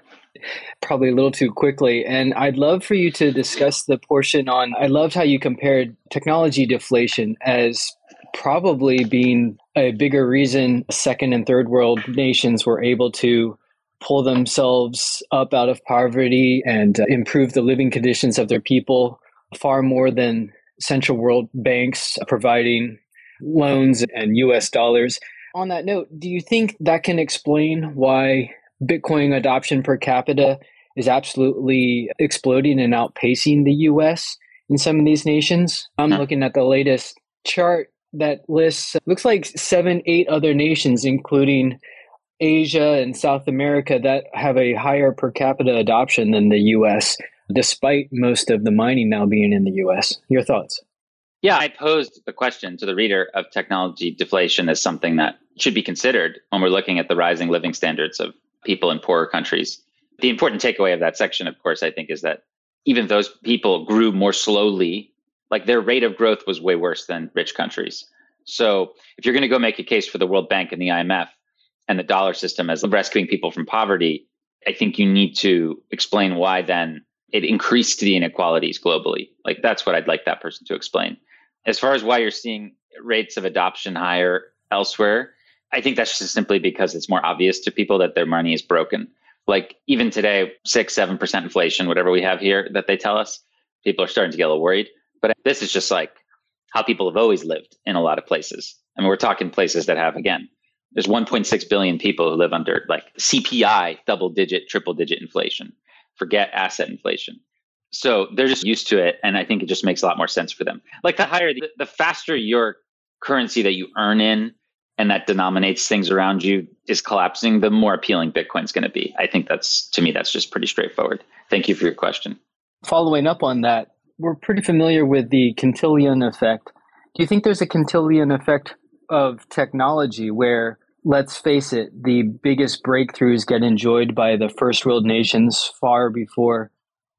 probably a little too quickly. And I'd love for you to discuss the portion on. I loved how you compared technology deflation as probably being a bigger reason second and third world nations were able to pull themselves up out of poverty and uh, improve the living conditions of their people far more than central world banks providing loans and US dollars. On that note, do you think that can explain why Bitcoin adoption per capita is absolutely exploding and outpacing the US in some of these nations? I'm hmm. looking at the latest chart that lists looks like seven, eight other nations, including Asia and South America, that have a higher per capita adoption than the U.S., despite most of the mining now being in the U.S. Your thoughts? Yeah, I posed the question to the reader of technology deflation as something that should be considered when we're looking at the rising living standards of people in poorer countries. The important takeaway of that section, of course, I think, is that even those people grew more slowly like their rate of growth was way worse than rich countries. So if you're going to go make a case for the World Bank and the IMF and the dollar system as rescuing people from poverty, I think you need to explain why then it increased the inequalities globally. Like that's what I'd like that person to explain. As far as why you're seeing rates of adoption higher elsewhere, I think that's just simply because it's more obvious to people that their money is broken. Like even today, six, seven percent inflation, whatever we have here that they tell us, people are starting to get a little worried. But this is just like how people have always lived in a lot of places. I mean, we're talking places that have, again, there's 1.6 billion people who live under like CPI, double digit, triple digit inflation. Forget asset inflation. So they're just used to it. And I think it just makes a lot more sense for them. Like the higher, the, the faster your currency that you earn in and that denominates things around you is collapsing, the more appealing Bitcoin's going to be. I think that's, to me, that's just pretty straightforward. Thank you for your question. Following up on that, we're pretty familiar with the Cantillon effect. Do you think there's a Cantillon effect of technology where, let's face it, the biggest breakthroughs get enjoyed by the first world nations far before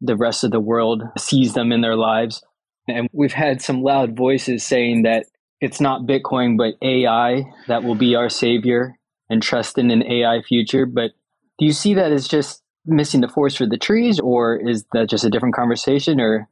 the rest of the world sees them in their lives? And we've had some loud voices saying that it's not Bitcoin, but AI that will be our savior and trust in an AI future. But do you see that as just missing the forest for the trees, or is that just a different conversation? Or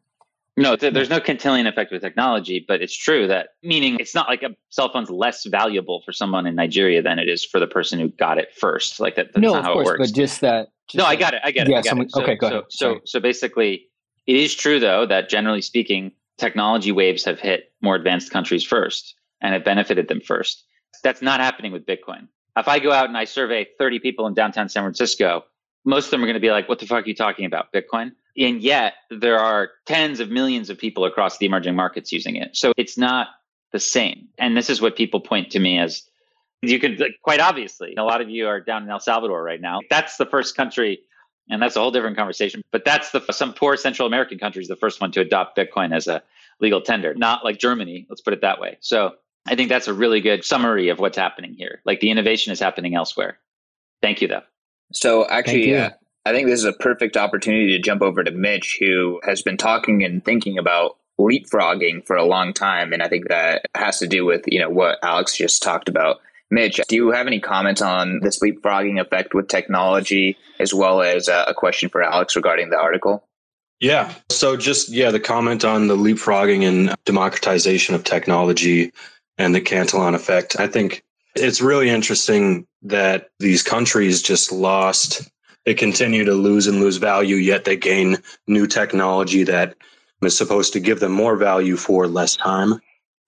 no, there's no Cantillon effect with technology, but it's true that meaning it's not like a cell phone's less valuable for someone in Nigeria than it is for the person who got it first. Like that, that's no, not how course, it works. But just that. No, I got it. I get it. Yeah. I it. So, okay. Go ahead. So, so, so basically, it is true though that generally speaking, technology waves have hit more advanced countries first and have benefited them first. That's not happening with Bitcoin. If I go out and I survey 30 people in downtown San Francisco, most of them are going to be like, "What the fuck are you talking about, Bitcoin?" And yet there are tens of millions of people across the emerging markets using it. So it's not the same. And this is what people point to me as you could like, quite obviously, a lot of you are down in El Salvador right now. That's the first country, and that's a whole different conversation. But that's the some poor Central American country is the first one to adopt Bitcoin as a legal tender, not like Germany. Let's put it that way. So I think that's a really good summary of what's happening here. Like the innovation is happening elsewhere. Thank you, though. So actually, uh, I think this is a perfect opportunity to jump over to Mitch, who has been talking and thinking about leapfrogging for a long time, and I think that has to do with you know what Alex just talked about. Mitch, do you have any comments on this leapfrogging effect with technology, as well as uh, a question for Alex regarding the article? Yeah. So just yeah, the comment on the leapfrogging and democratization of technology and the Cantillon effect. I think it's really interesting that these countries just lost they continue to lose and lose value, yet they gain new technology that is supposed to give them more value for less time.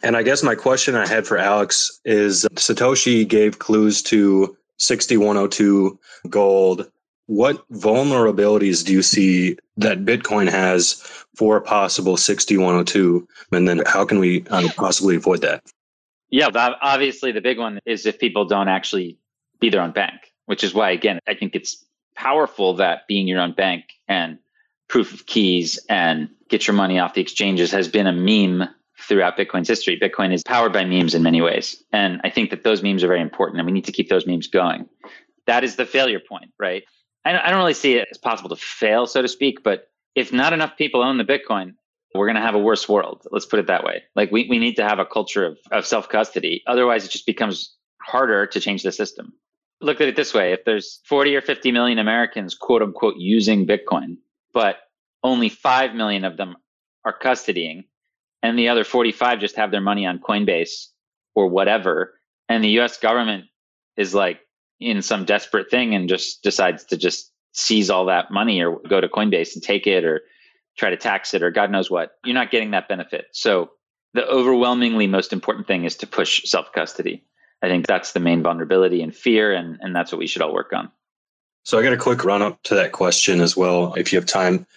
And I guess my question I had for Alex is Satoshi gave clues to 6102 gold. What vulnerabilities do you see that Bitcoin has for a possible 6102? And then how can we uh, possibly avoid that? Yeah, obviously the big one is if people don't actually be their own bank, which is why, again, I think it's powerful that being your own bank and proof of keys and get your money off the exchanges has been a meme throughout Bitcoin's history. Bitcoin is powered by memes in many ways. And I think that those memes are very important and we need to keep those memes going. That is the failure point, right? I don't really see it as possible to fail, so to speak, but if not enough people own the Bitcoin, we're going to have a worse world. Let's put it that way. Like we, we need to have a culture of, of self custody. Otherwise, it just becomes harder to change the system look at it this way if there's 40 or 50 million Americans, quote unquote, using Bitcoin, but only 5 million of them are custodying, and the other 45 just have their money on Coinbase or whatever, and the US government is like in some desperate thing and just decides to just seize all that money or go to Coinbase and take it or try to tax it or God knows what, you're not getting that benefit. So the overwhelmingly most important thing is to push self custody. I think that's the main vulnerability and fear, and, and that's what we should all work on. So I got a quick run up to that question as well, if you have time.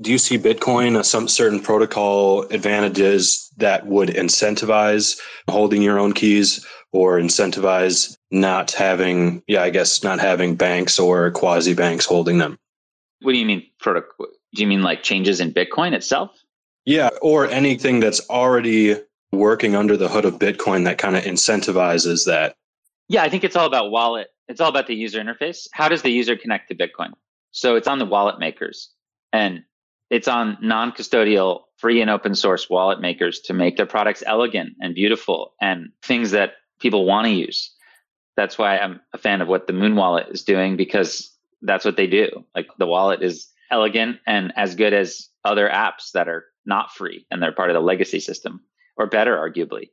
Do you see Bitcoin some certain protocol advantages that would incentivize holding your own keys or incentivize not having, yeah, I guess not having banks or quasi banks holding them? What do you mean protocol? Do you mean like changes in Bitcoin itself? Yeah, or anything that's already working under the hood of Bitcoin that kind of incentivizes that? Yeah, I think it's all about wallet. It's all about the user interface. How does the user connect to Bitcoin? So it's on the wallet makers and it's on non custodial, free and open source wallet makers to make their products elegant and beautiful and things that people want to use. That's why I'm a fan of what the Muun wallet is doing because that's what they do. Like the wallet is elegant and as good as other apps that are not free and they're part of the legacy system or better, arguably.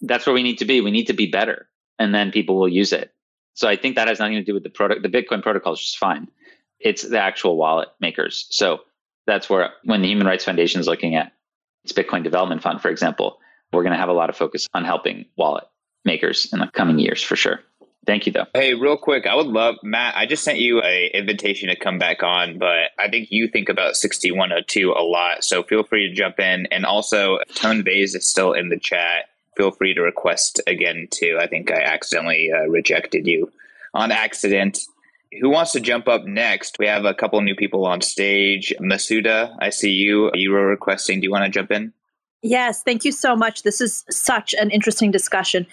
That's where we need to be. We need to be better, and then people will use it. So I think that has nothing to do with the product. The Bitcoin protocol is just fine. It's the actual wallet makers. So that's where when the Human Rights Foundation is looking at its Bitcoin Development Fund, for example, we're going to have a lot of focus on helping wallet makers in the coming years for sure. Thank you, though. Hey, real quick, I would love Matt. I just sent you a invitation to come back on, but I think you think about sixty one hundred two a lot, so feel free to jump in. And also, Tone Vays is still in the chat. Feel free to request again too. I think I accidentally uh, rejected you on accident. Who wants to jump up next? We have a couple new people on stage. Masuda, I see you. You were requesting. Do you want to jump in? Yes, thank you so much. This is such an interesting discussion.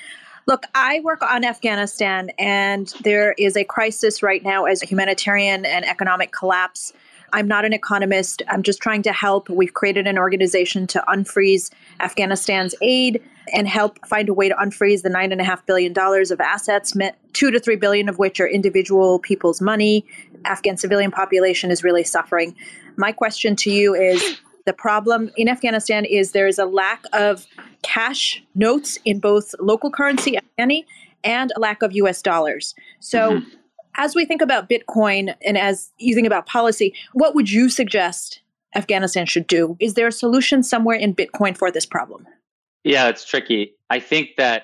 Look, I work on Afghanistan, and there is a crisis right now as a humanitarian and economic collapse. I'm not an economist. I'm just trying to help. We've created an organization to unfreeze Afghanistan's aid and help find a way to unfreeze the nine and a half billion dollars of assets, two to three billion of which are individual people's money. Afghan civilian population is really suffering. My question to you is the problem in Afghanistan is there is a lack of cash notes in both local currency, Afghani, and a lack of US dollars. So, mm-hmm. As we think about Bitcoin and as you think about policy, what would you suggest Afghanistan should do? Is there a solution somewhere in Bitcoin for this problem? Yeah, it's tricky. I think that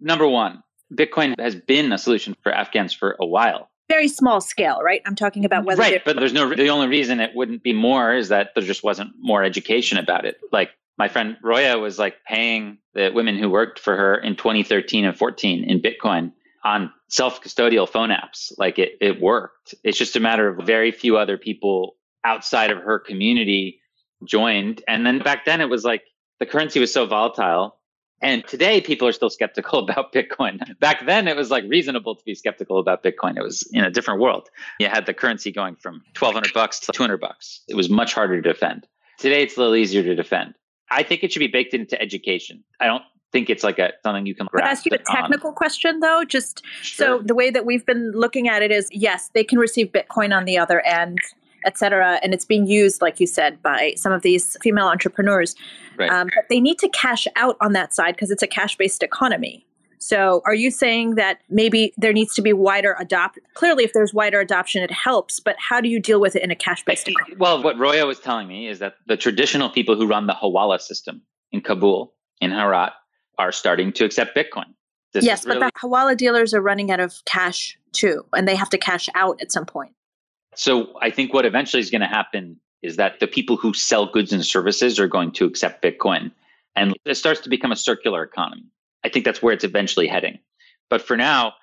number one, Bitcoin has been a solution for Afghans for a while. very small scale, right? I'm talking about whether right, but there's no the only reason it wouldn't be more is that there just wasn't more education about it. Like my friend Roya was like paying the women who worked for her in 2013 and 14 in Bitcoin on self-custodial phone apps. Like it it worked. It's just a matter of very few other people outside of her community joined. And then back then it was like the currency was so volatile and today people are still skeptical about Bitcoin. Back then it was like reasonable to be skeptical about Bitcoin. It was in a different world. You had the currency going from 1200 bucks to 200 bucks. It was much harder to defend. Today it's a little easier to defend. I think it should be baked into education. I don't think it's like a something you can Can I ask you a technical on. question though? Just Sure. so the way that we've been looking at it is yes, they can receive Bitcoin on the other end, etc., and it's being used, like you said, by some of these female entrepreneurs. Right. Um, but they need to cash out on that side because it's a cash based economy. So, are you saying that maybe there needs to be wider adopt? Clearly, if there's wider adoption, it helps. But how do you deal with it in a cash based economy? Well, what Roya was telling me is that the traditional people who run the Hawala system in Kabul, in Herat, are starting to accept Bitcoin. This yes, is but the Hawala dealers are running out of cash too, and they have to cash out at some point. So I think what eventually is going to happen is that the people who sell goods and services are going to accept Bitcoin. And it starts to become a circular economy. I think that's where it's eventually heading. But for now,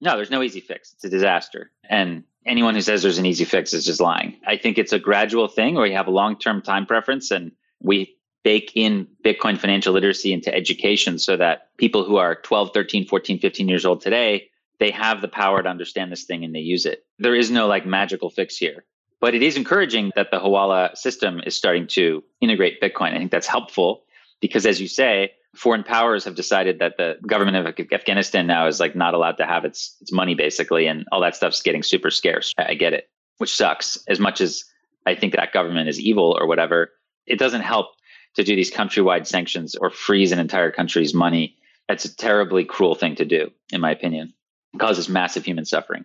no, there's no easy fix. It's a disaster. And anyone who says there's an easy fix is just lying. I think it's a gradual thing where you have a long term time preference and we bake in Bitcoin financial literacy into education so that people who are 12, 13, 14, 15 years old today, they have the power to understand this thing and they use it. There is no like magical fix here. But it is encouraging that the Hawala system is starting to integrate Bitcoin. I think that's helpful because, as you say, foreign powers have decided that the government of Afghanistan now is like not allowed to have its its money basically, and all that stuff's getting super scarce. I get it, which sucks. As much as I think that government is evil or whatever, it doesn't help to do these countrywide sanctions or freeze an entire country's money. That's a terribly cruel thing to do, in my opinion. It causes massive human suffering.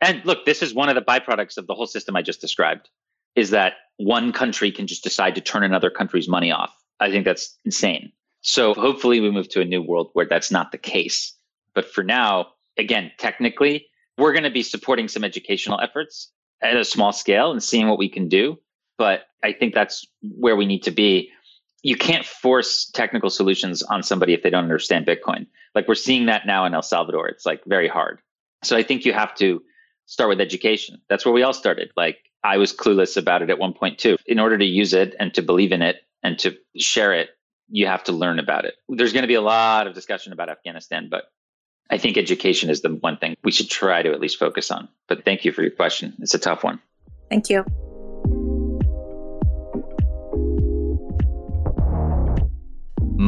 And look, this is one of the byproducts of the whole system I just described is that one country can just decide to turn another country's money off. I think that's insane. So hopefully we move to a new world where that's not the case. But for now, again, technically, we're going to be supporting some educational efforts at a small scale and seeing what we can do. But I think that's where we need to be. You can't force technical solutions on somebody if they don't understand Bitcoin. Like we're seeing that now in El Salvador. It's like very hard. So I think you have to start with education. That's where we all started. Like I was clueless about it at one point too. In order to use it and to believe in it and to share it, you have to learn about it. There's going to be a lot of discussion about Afghanistan, but I think education is the one thing we should try to at least focus on. But thank you for your question. It's a tough one. Thank you.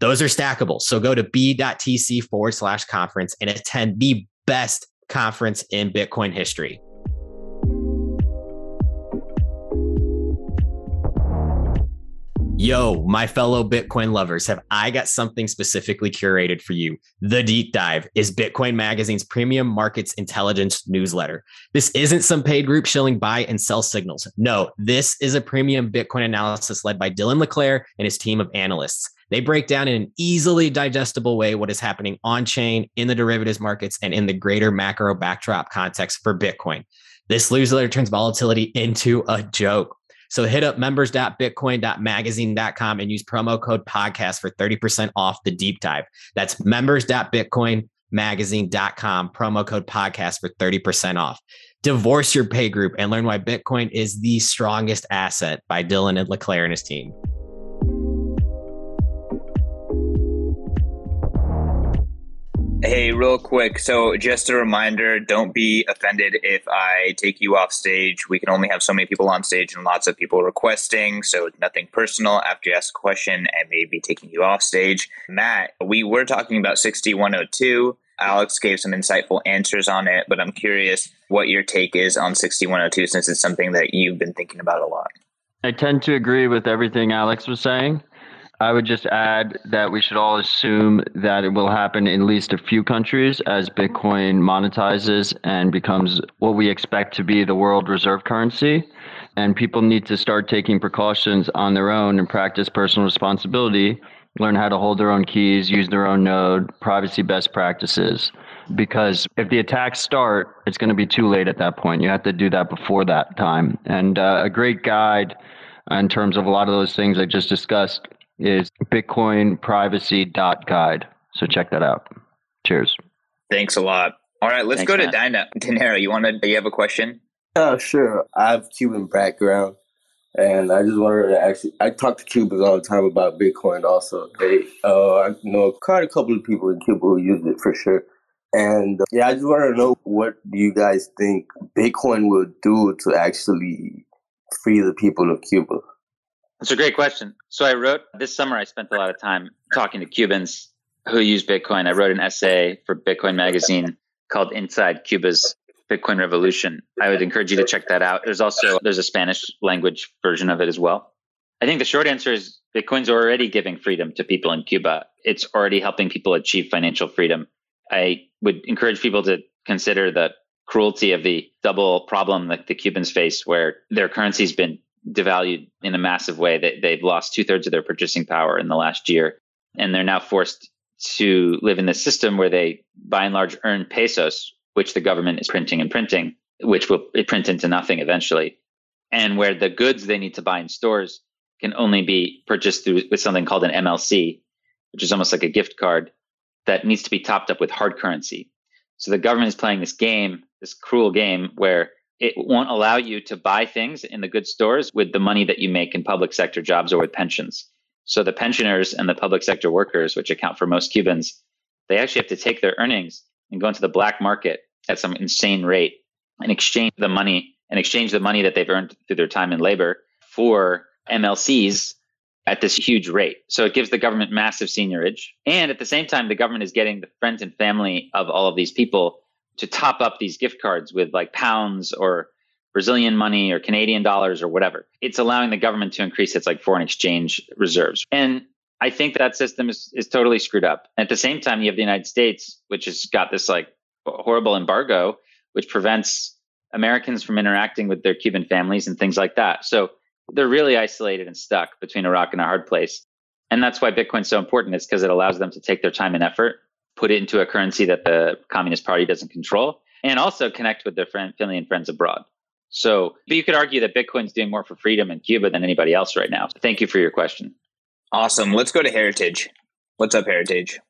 Those are stackable. So go to b.tc forward slash conference and attend the best conference in Bitcoin history. Yo, my fellow Bitcoin lovers, have I got something specifically curated for you? The Deep Dive is Bitcoin Magazine's premium markets intelligence newsletter. This isn't some paid group shilling buy and sell signals. No, this is a premium Bitcoin analysis led by Dylan LeClaire and his team of analysts. They break down in an easily digestible way what is happening on chain, in the derivatives markets, and in the greater macro backdrop context for Bitcoin. This newsletter turns volatility into a joke. So hit up members.bitcoin.magazine.com and use promo code podcast for 30% off the deep dive. That's members.bitcoinmagazine.com, promo code podcast for 30% off. Divorce your pay group and learn why Bitcoin is the strongest asset by Dylan and LeClaire and his team. Hey, real quick. So, just a reminder don't be offended if I take you off stage. We can only have so many people on stage and lots of people requesting. So, nothing personal. After you ask a question, I may be taking you off stage. Matt, we were talking about 6102. Alex gave some insightful answers on it, but I'm curious what your take is on 6102 since it's something that you've been thinking about a lot. I tend to agree with everything Alex was saying. I would just add that we should all assume that it will happen in at least a few countries as Bitcoin monetizes and becomes what we expect to be the world reserve currency. And people need to start taking precautions on their own and practice personal responsibility, learn how to hold their own keys, use their own node, privacy best practices. Because if the attacks start, it's going to be too late at that point. You have to do that before that time. And uh, a great guide in terms of a lot of those things I just discussed is bitcoinprivacy.guide. So check that out. Cheers. Thanks a lot. All right, let's Thanks, go to Matt. Dina. Dinero, you want to? Do you have a question? Oh, sure. I have Cuban background, and I just wanted to actually. I talk to Cubans all the time about Bitcoin. Also, they, uh, I know quite a couple of people in Cuba who use it for sure. And uh, yeah, I just wanted to know what do you guys think Bitcoin will do to actually free the people of Cuba? That's a great question. So I wrote this summer. I spent a lot of time talking to Cubans who use Bitcoin. I wrote an essay for Bitcoin Magazine called "Inside Cuba's Bitcoin Revolution." I would encourage you to check that out. There's also there's a Spanish language version of it as well. I think the short answer is Bitcoin's already giving freedom to people in Cuba. It's already helping people achieve financial freedom. I would encourage people to consider the cruelty of the double problem that the Cubans face, where their currency's been devalued in a massive way. They, they've lost two thirds of their purchasing power in the last year. And they're now forced to live in this system where they, by and large, earn pesos, which the government is printing and printing, which will print into nothing eventually. And where the goods they need to buy in stores can only be purchased through with something called an MLC, which is almost like a gift card that needs to be topped up with hard currency. So the government is playing this game, this cruel game where it won't allow you to buy things in the good stores with the money that you make in public sector jobs or with pensions. So the pensioners and the public sector workers, which account for most Cubans, they actually have to take their earnings and go into the black market at some insane rate and exchange the money and exchange the money that they've earned through their time and labor for MLCs at this huge rate. So it gives the government massive seigniorage. And at the same time, the government is getting the friends and family of all of these people to top up these gift cards with like pounds or Brazilian money or Canadian dollars or whatever. It's allowing the government to increase its like foreign exchange reserves. And I think that system is, is totally screwed up. At the same time, you have the United States, which has got this like horrible embargo, which prevents Americans from interacting with their Cuban families and things like that. So they're really isolated and stuck between a rock and a hard place. And that's why Bitcoin's so important, is because it allows them to take their time and effort, put it into a currency that the Communist Party doesn't control, and also connect with their friend, family and friends abroad. So but you could argue that Bitcoin's doing more for freedom in Cuba than anybody else right now. Thank you for your question. Awesome. Let's go to Heritage. What's up, Heritage?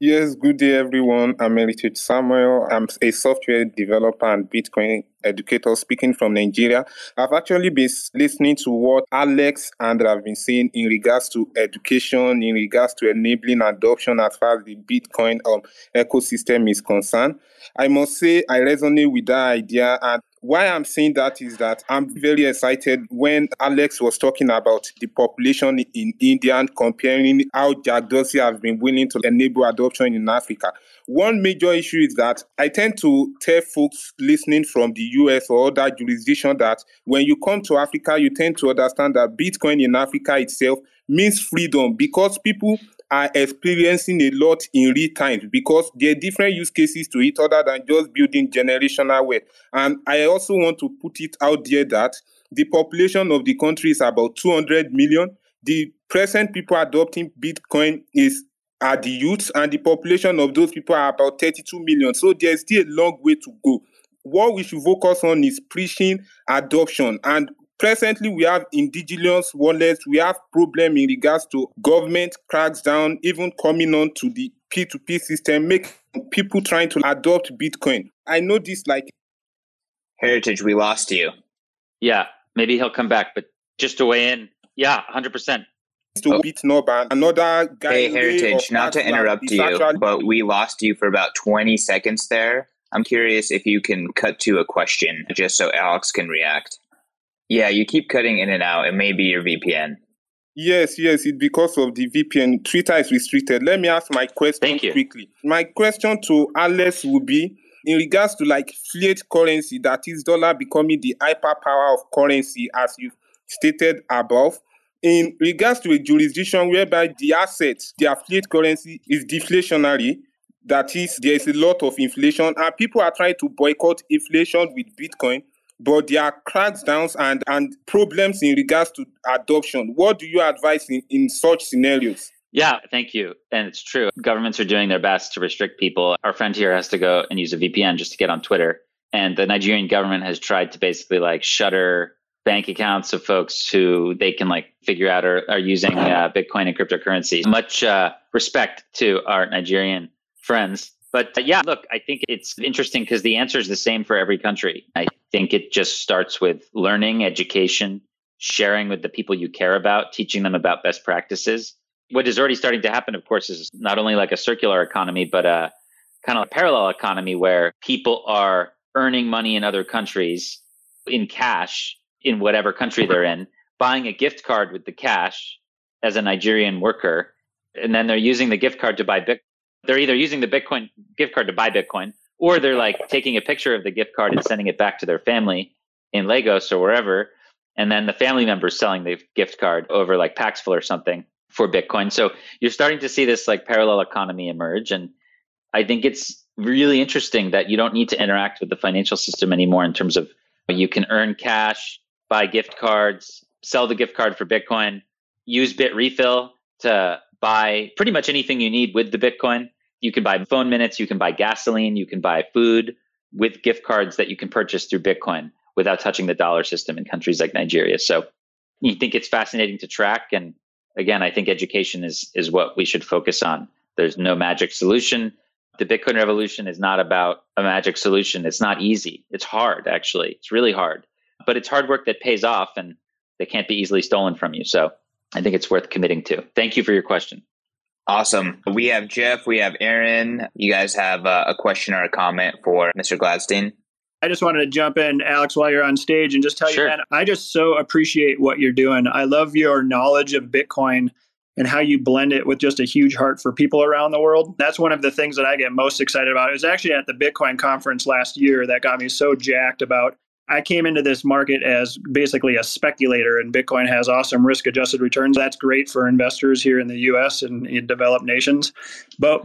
Yes, good day, everyone. I'm Heritage Samuel. I'm a software developer and Bitcoin educator speaking from Nigeria. I've actually been listening to what Alex and I have been saying in regards to education, in regards to enabling adoption as far as the Bitcoin um, ecosystem is concerned. I must say I resonate with that idea and why I'm saying that is that I'm very excited when Alex was talking about the population in India and comparing how Jack Dorsey has been willing to enable adoption in Africa. One major issue is that I tend to tell folks listening from the US or other jurisdiction that when you come to Africa, you tend to understand that Bitcoin in Africa itself means freedom because people are experiencing a lot in real time because there are different use cases to it other than just building generational wealth. And I also want to put it out there that the population of the country is about 200 million. The present people adopting Bitcoin is are the youths, and the population of those people are about 32 million. So there's still a long way to go. What we should focus on is preaching adoption and presently we have indigenous wallets we have problem in regards to government cracks down even coming on to the p2p system make people trying to adopt bitcoin i know this like heritage we lost you yeah maybe he'll come back but just to weigh in yeah 100% to oh. beat Noban. Another guy. Hey, Heritage, not to interrupt you, actually- but we lost you for about 20 seconds there. I'm curious if you can cut to a question just so Alex can react. Yeah, you keep cutting in and out. It may be your VPN. Yes, yes, it's because of the VPN. Twitter is restricted. Let me ask my question quickly. My question to Alex would be in regards to like fiat currency, that is dollar becoming the hyperpower of currency, as you stated above. In regards to a jurisdiction whereby the assets, the fiat currency is deflationary, that is, there is a lot of inflation, and people are trying to boycott inflation with Bitcoin but there are crackdowns and, and problems in regards to adoption. What do you advise in, in such scenarios? Yeah, thank you. And it's true. Governments are doing their best to restrict people. Our friend here has to go and use a VPN just to get on Twitter. And the Nigerian government has tried to basically like shutter bank accounts of folks who they can like figure out are, are using uh, Bitcoin and cryptocurrency. Much uh, respect to our Nigerian friends. But uh, yeah, look, I think it's interesting because the answer is the same for every country. I think it just starts with learning, education, sharing with the people you care about, teaching them about best practices. What is already starting to happen, of course, is not only like a circular economy, but a kind of a parallel economy where people are earning money in other countries in cash in whatever country they're in, buying a gift card with the cash as a Nigerian worker, and then they're using the gift card to buy Bitcoin. They're either using the Bitcoin gift card to buy Bitcoin or they're like taking a picture of the gift card and sending it back to their family in Lagos or wherever. And then the family members selling the gift card over like Paxful or something for Bitcoin. So you're starting to see this like parallel economy emerge. And I think it's really interesting that you don't need to interact with the financial system anymore in terms of you can earn cash, buy gift cards, sell the gift card for Bitcoin, use Bitrefill to buy pretty much anything you need with the Bitcoin you can buy phone minutes, you can buy gasoline, you can buy food with gift cards that you can purchase through Bitcoin without touching the dollar system in countries like Nigeria. So you think it's fascinating to track and again, I think education is is what we should focus on. There's no magic solution. The Bitcoin revolution is not about a magic solution. It's not easy. It's hard actually. It's really hard. But it's hard work that pays off and they can't be easily stolen from you. So I think it's worth committing to. Thank you for your question. Awesome. We have Jeff, we have Aaron. You guys have uh, a question or a comment for Mr. Gladstein? I just wanted to jump in, Alex, while you're on stage and just tell sure. you, man, I just so appreciate what you're doing. I love your knowledge of Bitcoin and how you blend it with just a huge heart for people around the world. That's one of the things that I get most excited about. It was actually at the Bitcoin conference last year that got me so jacked about I came into this market as basically a speculator, and Bitcoin has awesome risk adjusted returns. That's great for investors here in the US and in developed nations. But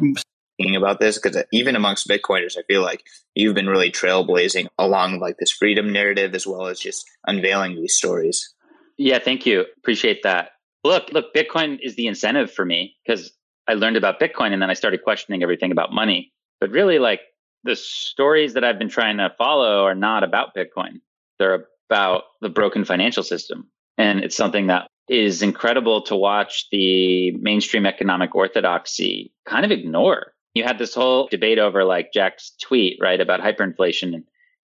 thinking about this because even amongst Bitcoiners, I feel like you've been really trailblazing along like this freedom narrative as well as just unveiling these stories. Yeah, thank you. Appreciate that. Look, look, Bitcoin is the incentive for me because I learned about Bitcoin and then I started questioning everything about money. But really, like the stories that I've been trying to follow are not about Bitcoin. They're about the broken financial system. And it's something that is incredible to watch the mainstream economic orthodoxy kind of ignore. You had this whole debate over like Jack's tweet, right, about hyperinflation.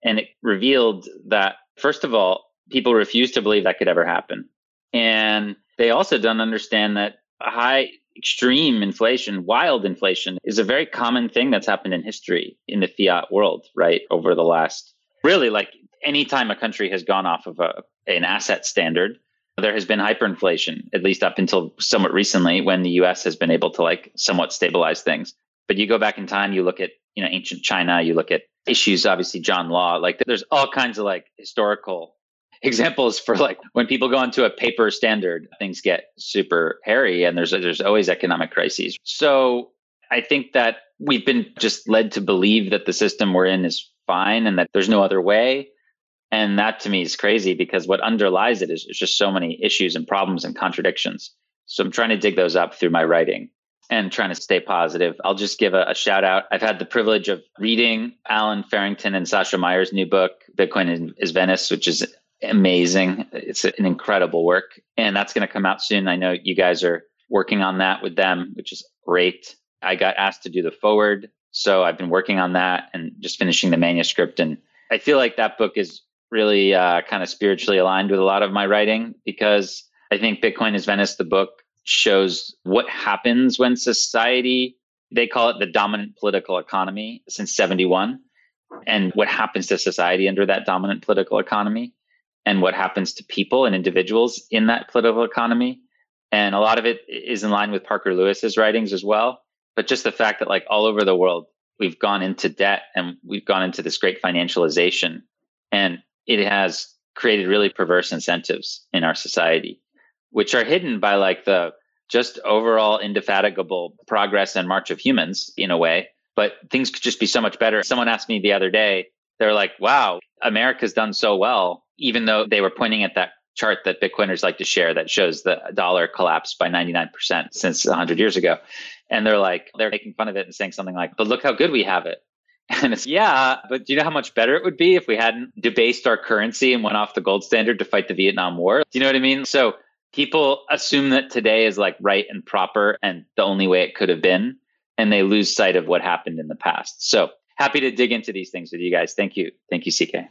And, it revealed that, first of all, people refuse to believe that could ever happen. And they also don't understand that high extreme inflation, wild inflation is a very common thing that's happened in history in the fiat world, right? Over the last really like anytime a country has gone off of a, an asset standard, there has been hyperinflation, at least up until somewhat recently when the US has been able to like somewhat stabilize things. But you go back in time, you look at, you know, ancient China, you look at issues, obviously John Law, like there's all kinds of like historical examples for like when people go into a paper standard, things get super hairy and there's there's always economic crises. So I think that we've been just led to believe that the system we're in is fine and that there's no other way. And that to me is crazy because what underlies it is, just so many issues and problems and contradictions. So I'm trying to dig those up through my writing and trying to stay positive. I'll just give a, a, shout out. I've had the privilege of reading Allen Farrington and Sacha Meyers' new book, Bitcoin is Venice, which is amazing. It's an incredible work. And that's going to come out soon. I know you guys are working on that with them, which is great. I got asked to do the forward. So I've been working on that and just finishing the manuscript. And I feel like that book is really uh, kind of spiritually aligned with a lot of my writing because I think Bitcoin is Venice, the book, shows what happens when society, they call it the dominant political economy since 71, and what happens to society under that dominant political economy, and what happens to people and individuals in that political economy. And a lot of it is in line with Parker Lewis's writings as well. But just the fact that, like, all over the world, we've gone into debt and we've gone into this great financialization, and it has created really perverse incentives in our society which are hidden by like the just overall indefatigable progress and march of humans in a way. But things could just be so much better. Someone asked me the other day, they're like, wow, America's done so well, even though they were pointing at that chart that Bitcoiners like to share that shows the dollar collapsed by 99% since 100 years ago. And they're like, they're making fun of it and saying something like, but look how good we have it. And it's, yeah, but do you know how much better it would be if we hadn't debased our currency and went off the gold standard to fight the Vietnam War? Do you know what I mean? So people assume that today is like right and proper and the only way it could have been and they lose sight of what happened in the past so happy to dig into these things with you guys thank you thank you ck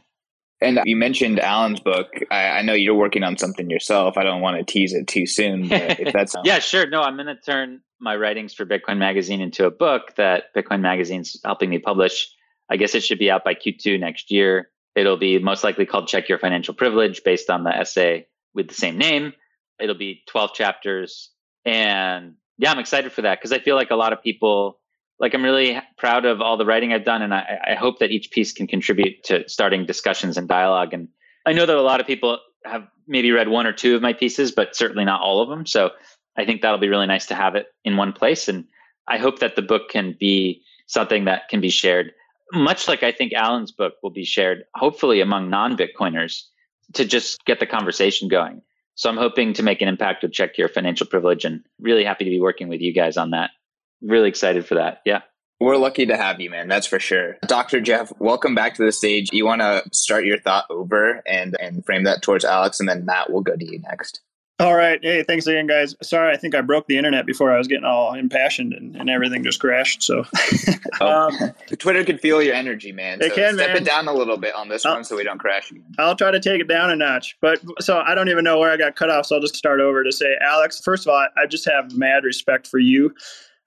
and you mentioned Allen's book. I, I, know you're working on something yourself. I don't want to tease it too soon, but if that's yeah, sure. No, I'm going to turn my writings for Bitcoin Magazine into a book that Bitcoin Magazine's helping me publish. I guess it should be out by Q2 next year. It'll be most likely called Check Your Financial Privilege, based on the essay with the same name. It'll be 12 chapters. And yeah, I'm excited for that because I feel like a lot of people, like, I'm really proud of all the writing I've done. And I, I hope that each piece can contribute to starting discussions and dialogue. And I know that a lot of people have maybe read one or two of my pieces, but certainly not all of them. So I think that'll be really nice to have it in one place. And I hope that the book can be something that can be shared, much like I think Allen's book will be shared, hopefully among non Bitcoiners to just get the conversation going. So I'm hoping to make an impact with Check Your Financial Privilege and really happy to be working with you guys on that. Really excited for that. Yeah. We're lucky to have you, man. That's for sure. Dr. Jeff, welcome back to the stage. You want to start your thought over and, and frame that towards Alex, and then Matt will go to you next. All right. Hey, thanks again, guys. Sorry, I think I broke the internet before I was getting all impassioned and, and everything just crashed. So, oh, um, Twitter can feel your energy, man. It so can, step man. it down a little bit on this I'll, one so we don't crash again. I'll try to take it down a notch. But so I don't even know where I got cut off. So I'll just start over to say, Alex, first of all, I just have mad respect for you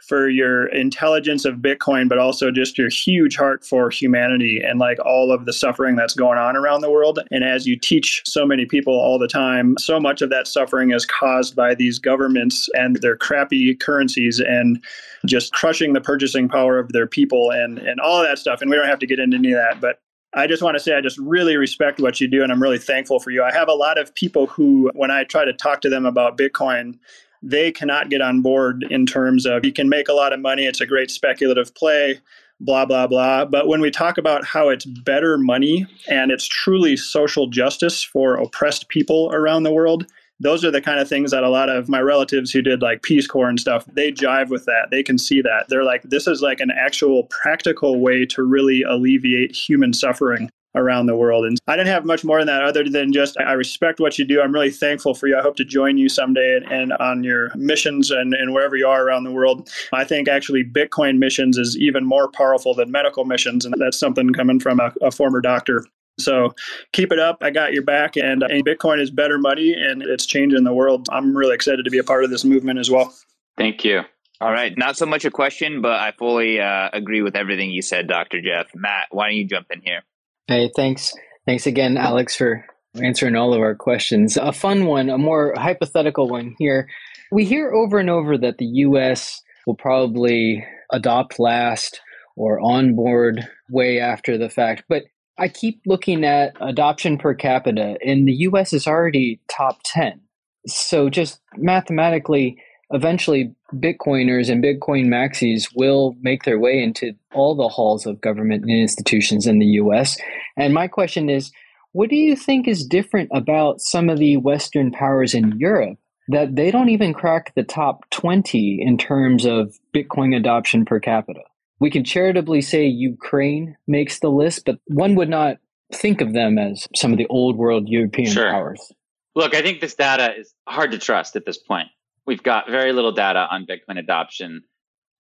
for your intelligence of Bitcoin, but also just your huge heart for humanity and like all of the suffering that's going on around the world. And as you teach so many people all the time, so much of that suffering is caused by these governments and their crappy currencies and just crushing the purchasing power of their people and, and all that stuff. And we don't have to get into any of that, but I just want to say I just really respect what you do and I'm really thankful for you. I have a lot of people who, when I try to talk to them about Bitcoin, they cannot get on board in terms of you can make a lot of money, it's a great speculative play, blah, blah, blah. But when we talk about how it's better money and it's truly social justice for oppressed people around the world, those are the kind of things that a lot of my relatives who did like Peace Corps and stuff, they jive with that. They can see that. They're like, this is like an actual practical way to really alleviate human suffering around the world. And I didn't have much more than that other than just I respect what you do. I'm really thankful for you. I hope to join you someday and, and on your missions and, and wherever you are around the world. I think actually Bitcoin missions is even more powerful than medical missions. And that's something coming from a, a former doctor. So keep it up. I got your back. And, and Bitcoin is better money and it's changing the world. I'm really excited to be a part of this movement as well. Thank you. All right. Not so much a question, but I fully uh, agree with everything you said, Dr. Jeff. Matt, why don't you jump in here? Hey, thanks. Thanks again, Alex, for answering all of our questions. A fun one, a more hypothetical one here. We hear over and over that the US will probably adopt last or onboard way after the fact. But I keep looking at adoption per capita, and the US is already top 10. So just mathematically, eventually Bitcoiners and Bitcoin maxis will make their way into all the halls of government and institutions in the US. And my question is what do you think is different about some of the Western powers in Europe that they don't even crack the top 20 in terms of Bitcoin adoption per capita? We can charitably say Ukraine makes the list, but one would not think of them as some of the old world European sure. powers. Look, I think this data is hard to trust at this point we've got very little data on Bitcoin adoption,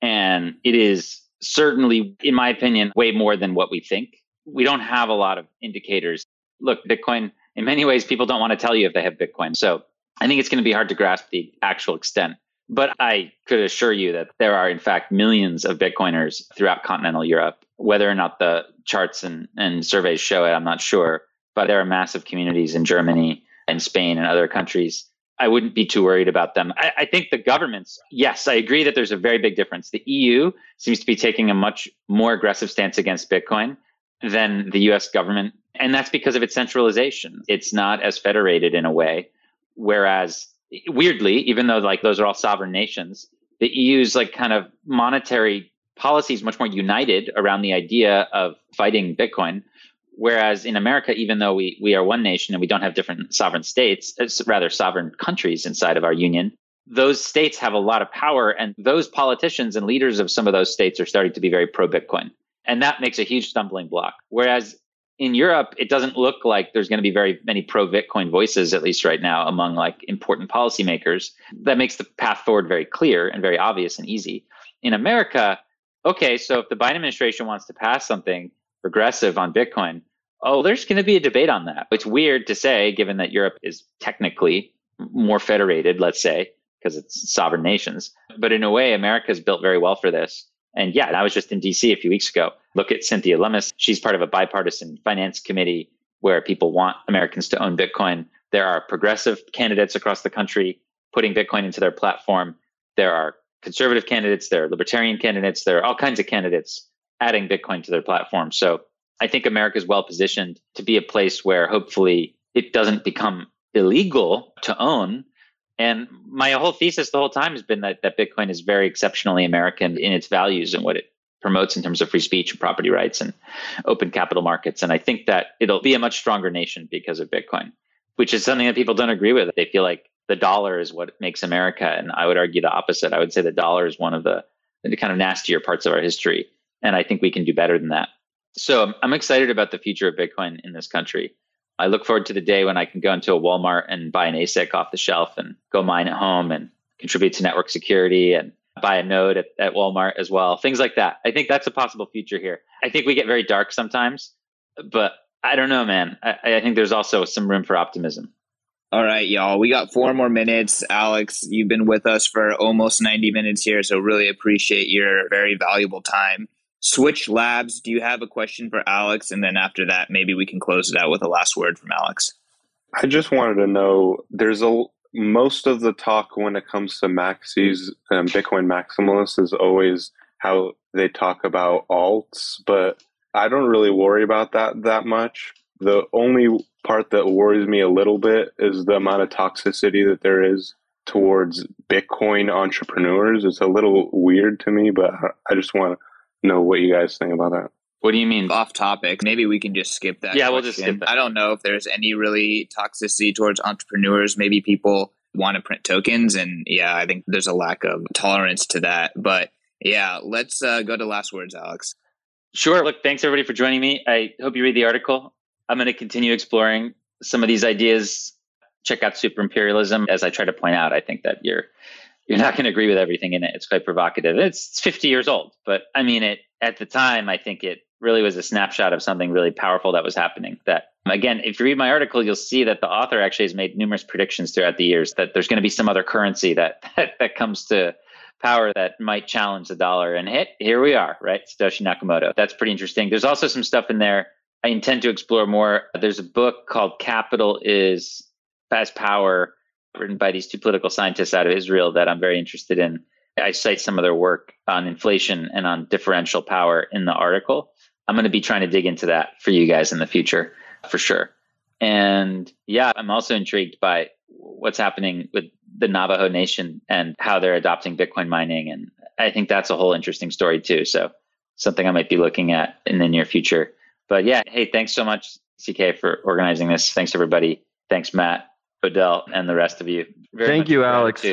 and it is certainly, in my opinion, way more than what we think. We don't have a lot of indicators. Look, Bitcoin, in many ways, people don't want to tell you if they have Bitcoin. So I think it's going to be hard to grasp the actual extent But I could assure you that there are, in fact, millions of Bitcoiners throughout continental Europe. Whether or not the charts and, and surveys show it, I'm not sure. But there are massive communities in Germany and Spain and other countries. I wouldn't be too worried about them. I, I think the governments, yes, I agree that there's a very big difference. The EU seems to be taking a much more aggressive stance against Bitcoin than the US government. And that's because of its centralization. It's not as federated in a way. Whereas weirdly, even though like those are all sovereign nations, the EU's like kind of monetary policy is much more united around the idea of fighting Bitcoin. Whereas in America, even though we, we are one nation and we don't have different sovereign states, it's rather sovereign countries inside of our union, those states have a lot of power. And those politicians and leaders of some of those states are starting to be very pro Bitcoin. And that makes a huge stumbling block. Whereas in Europe, it doesn't look like there's going to be very many pro Bitcoin voices, at least right now, among like important policymakers. That makes the path forward very clear and very obvious and easy. In America, okay, so if the Biden administration wants to pass something progressive on Bitcoin, oh, there's going to be a debate on that. It's weird to say, given that Europe is technically more federated, let's say, because it's sovereign nations. But in a way, America is built very well for this. And yeah, I was just in DC a few weeks ago. Look at Cynthia Lummis. She's part of a bipartisan finance committee where people want Americans to own Bitcoin. There are progressive candidates across the country putting Bitcoin into their platform. There are conservative candidates, there are libertarian candidates, there are all kinds of candidates adding Bitcoin to their platform. So I think America is well positioned to be a place where hopefully it doesn't become illegal to own, and my whole thesis the whole time has been that, that Bitcoin is very exceptionally American in its values and what it promotes in terms of free speech and property rights and open capital markets. And I think that it'll be a much stronger nation because of Bitcoin, which is something that people don't agree with. They feel like the dollar is what makes America. And I would argue the opposite. I would say the dollar is one of the, the kind of nastier parts of our history. And I think we can do better than that. So I'm excited about the future of Bitcoin in this country. I look forward to the day when I can go into a Walmart and buy an ASIC off the shelf and go mine at home and contribute to network security and buy a node at, at Walmart as well. Things like that. I think that's a possible future here. I think we get very dark sometimes, but I don't know, man. I, I think there's also some room for optimism. All right, y'all. We got four more minutes. Alex, you've been with us for almost 90 minutes here, so really appreciate your very valuable time. Switch Labs, do you have a question for Alex? And then after that, maybe we can close it out with a last word from Alex. I just wanted to know there's a most of the talk when it comes to maxis and Bitcoin maximalists is always how they talk about alts, but I don't really worry about that that much. The only part that worries me a little bit is the amount of toxicity that there is towards Bitcoin entrepreneurs. It's a little weird to me, but I just want to know what you guys think about that. What do you mean? Off topic. Maybe we can just skip that. Yeah, question. we'll just skip that. I don't know if there's any really toxicity towards entrepreneurs. Maybe people want to print tokens. And yeah, I think there's a lack of tolerance to that. But yeah, let's uh, go to last words, Alex. Sure. Look, thanks everybody for joining me. I hope you read the article. I'm going to continue exploring some of these ideas. Check out super imperialism. As I try to point out, I think that you're you're not going to agree with everything in it. It's quite provocative. It's 50 years old, but I mean it at the time. I think it really was a snapshot of something really powerful that was happening. That again, if you read my article, you'll see that the author actually has made numerous predictions throughout the years that there's going to be some other currency that that, that comes to power that might challenge the dollar. And hit here we are, right? Satoshi Nakamoto. That's pretty interesting. There's also some stuff in there I intend to explore more. There's a book called Capital is Fast Power written by these two political scientists out of Israel that I'm very interested in. I cite some of their work on inflation and on differential power in the article. I'm going to be trying to dig into that for you guys in the future for sure. And yeah, I'm also intrigued by what's happening with the Navajo Nation and how they're adopting Bitcoin mining. And I think that's a whole interesting story too. So something I might be looking at in the near future. But yeah, hey, thanks so much, CK, for organizing this. Thanks everybody. Thanks, Matt. Odell, and the rest of you. Very Thank you, Alex.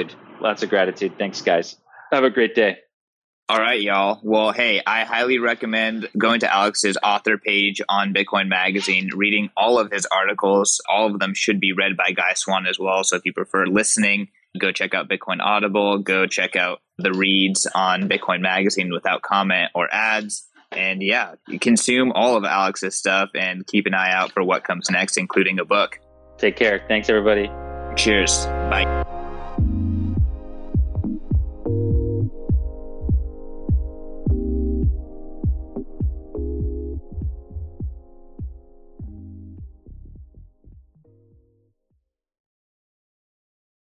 Lots of gratitude. Thanks, guys. Have a great day. All right, y'all. Well, hey, I highly recommend going to Alex's author page on Bitcoin Magazine, reading all of his articles. All of them should be read by Guy Swan as well. So if you prefer listening, go check out Bitcoin Audible, go check out the reads on Bitcoin Magazine without comment or ads. And yeah, consume all of Alex's stuff and keep an eye out for what comes next, including a book. Take care. Thanks, everybody. Cheers. Bye.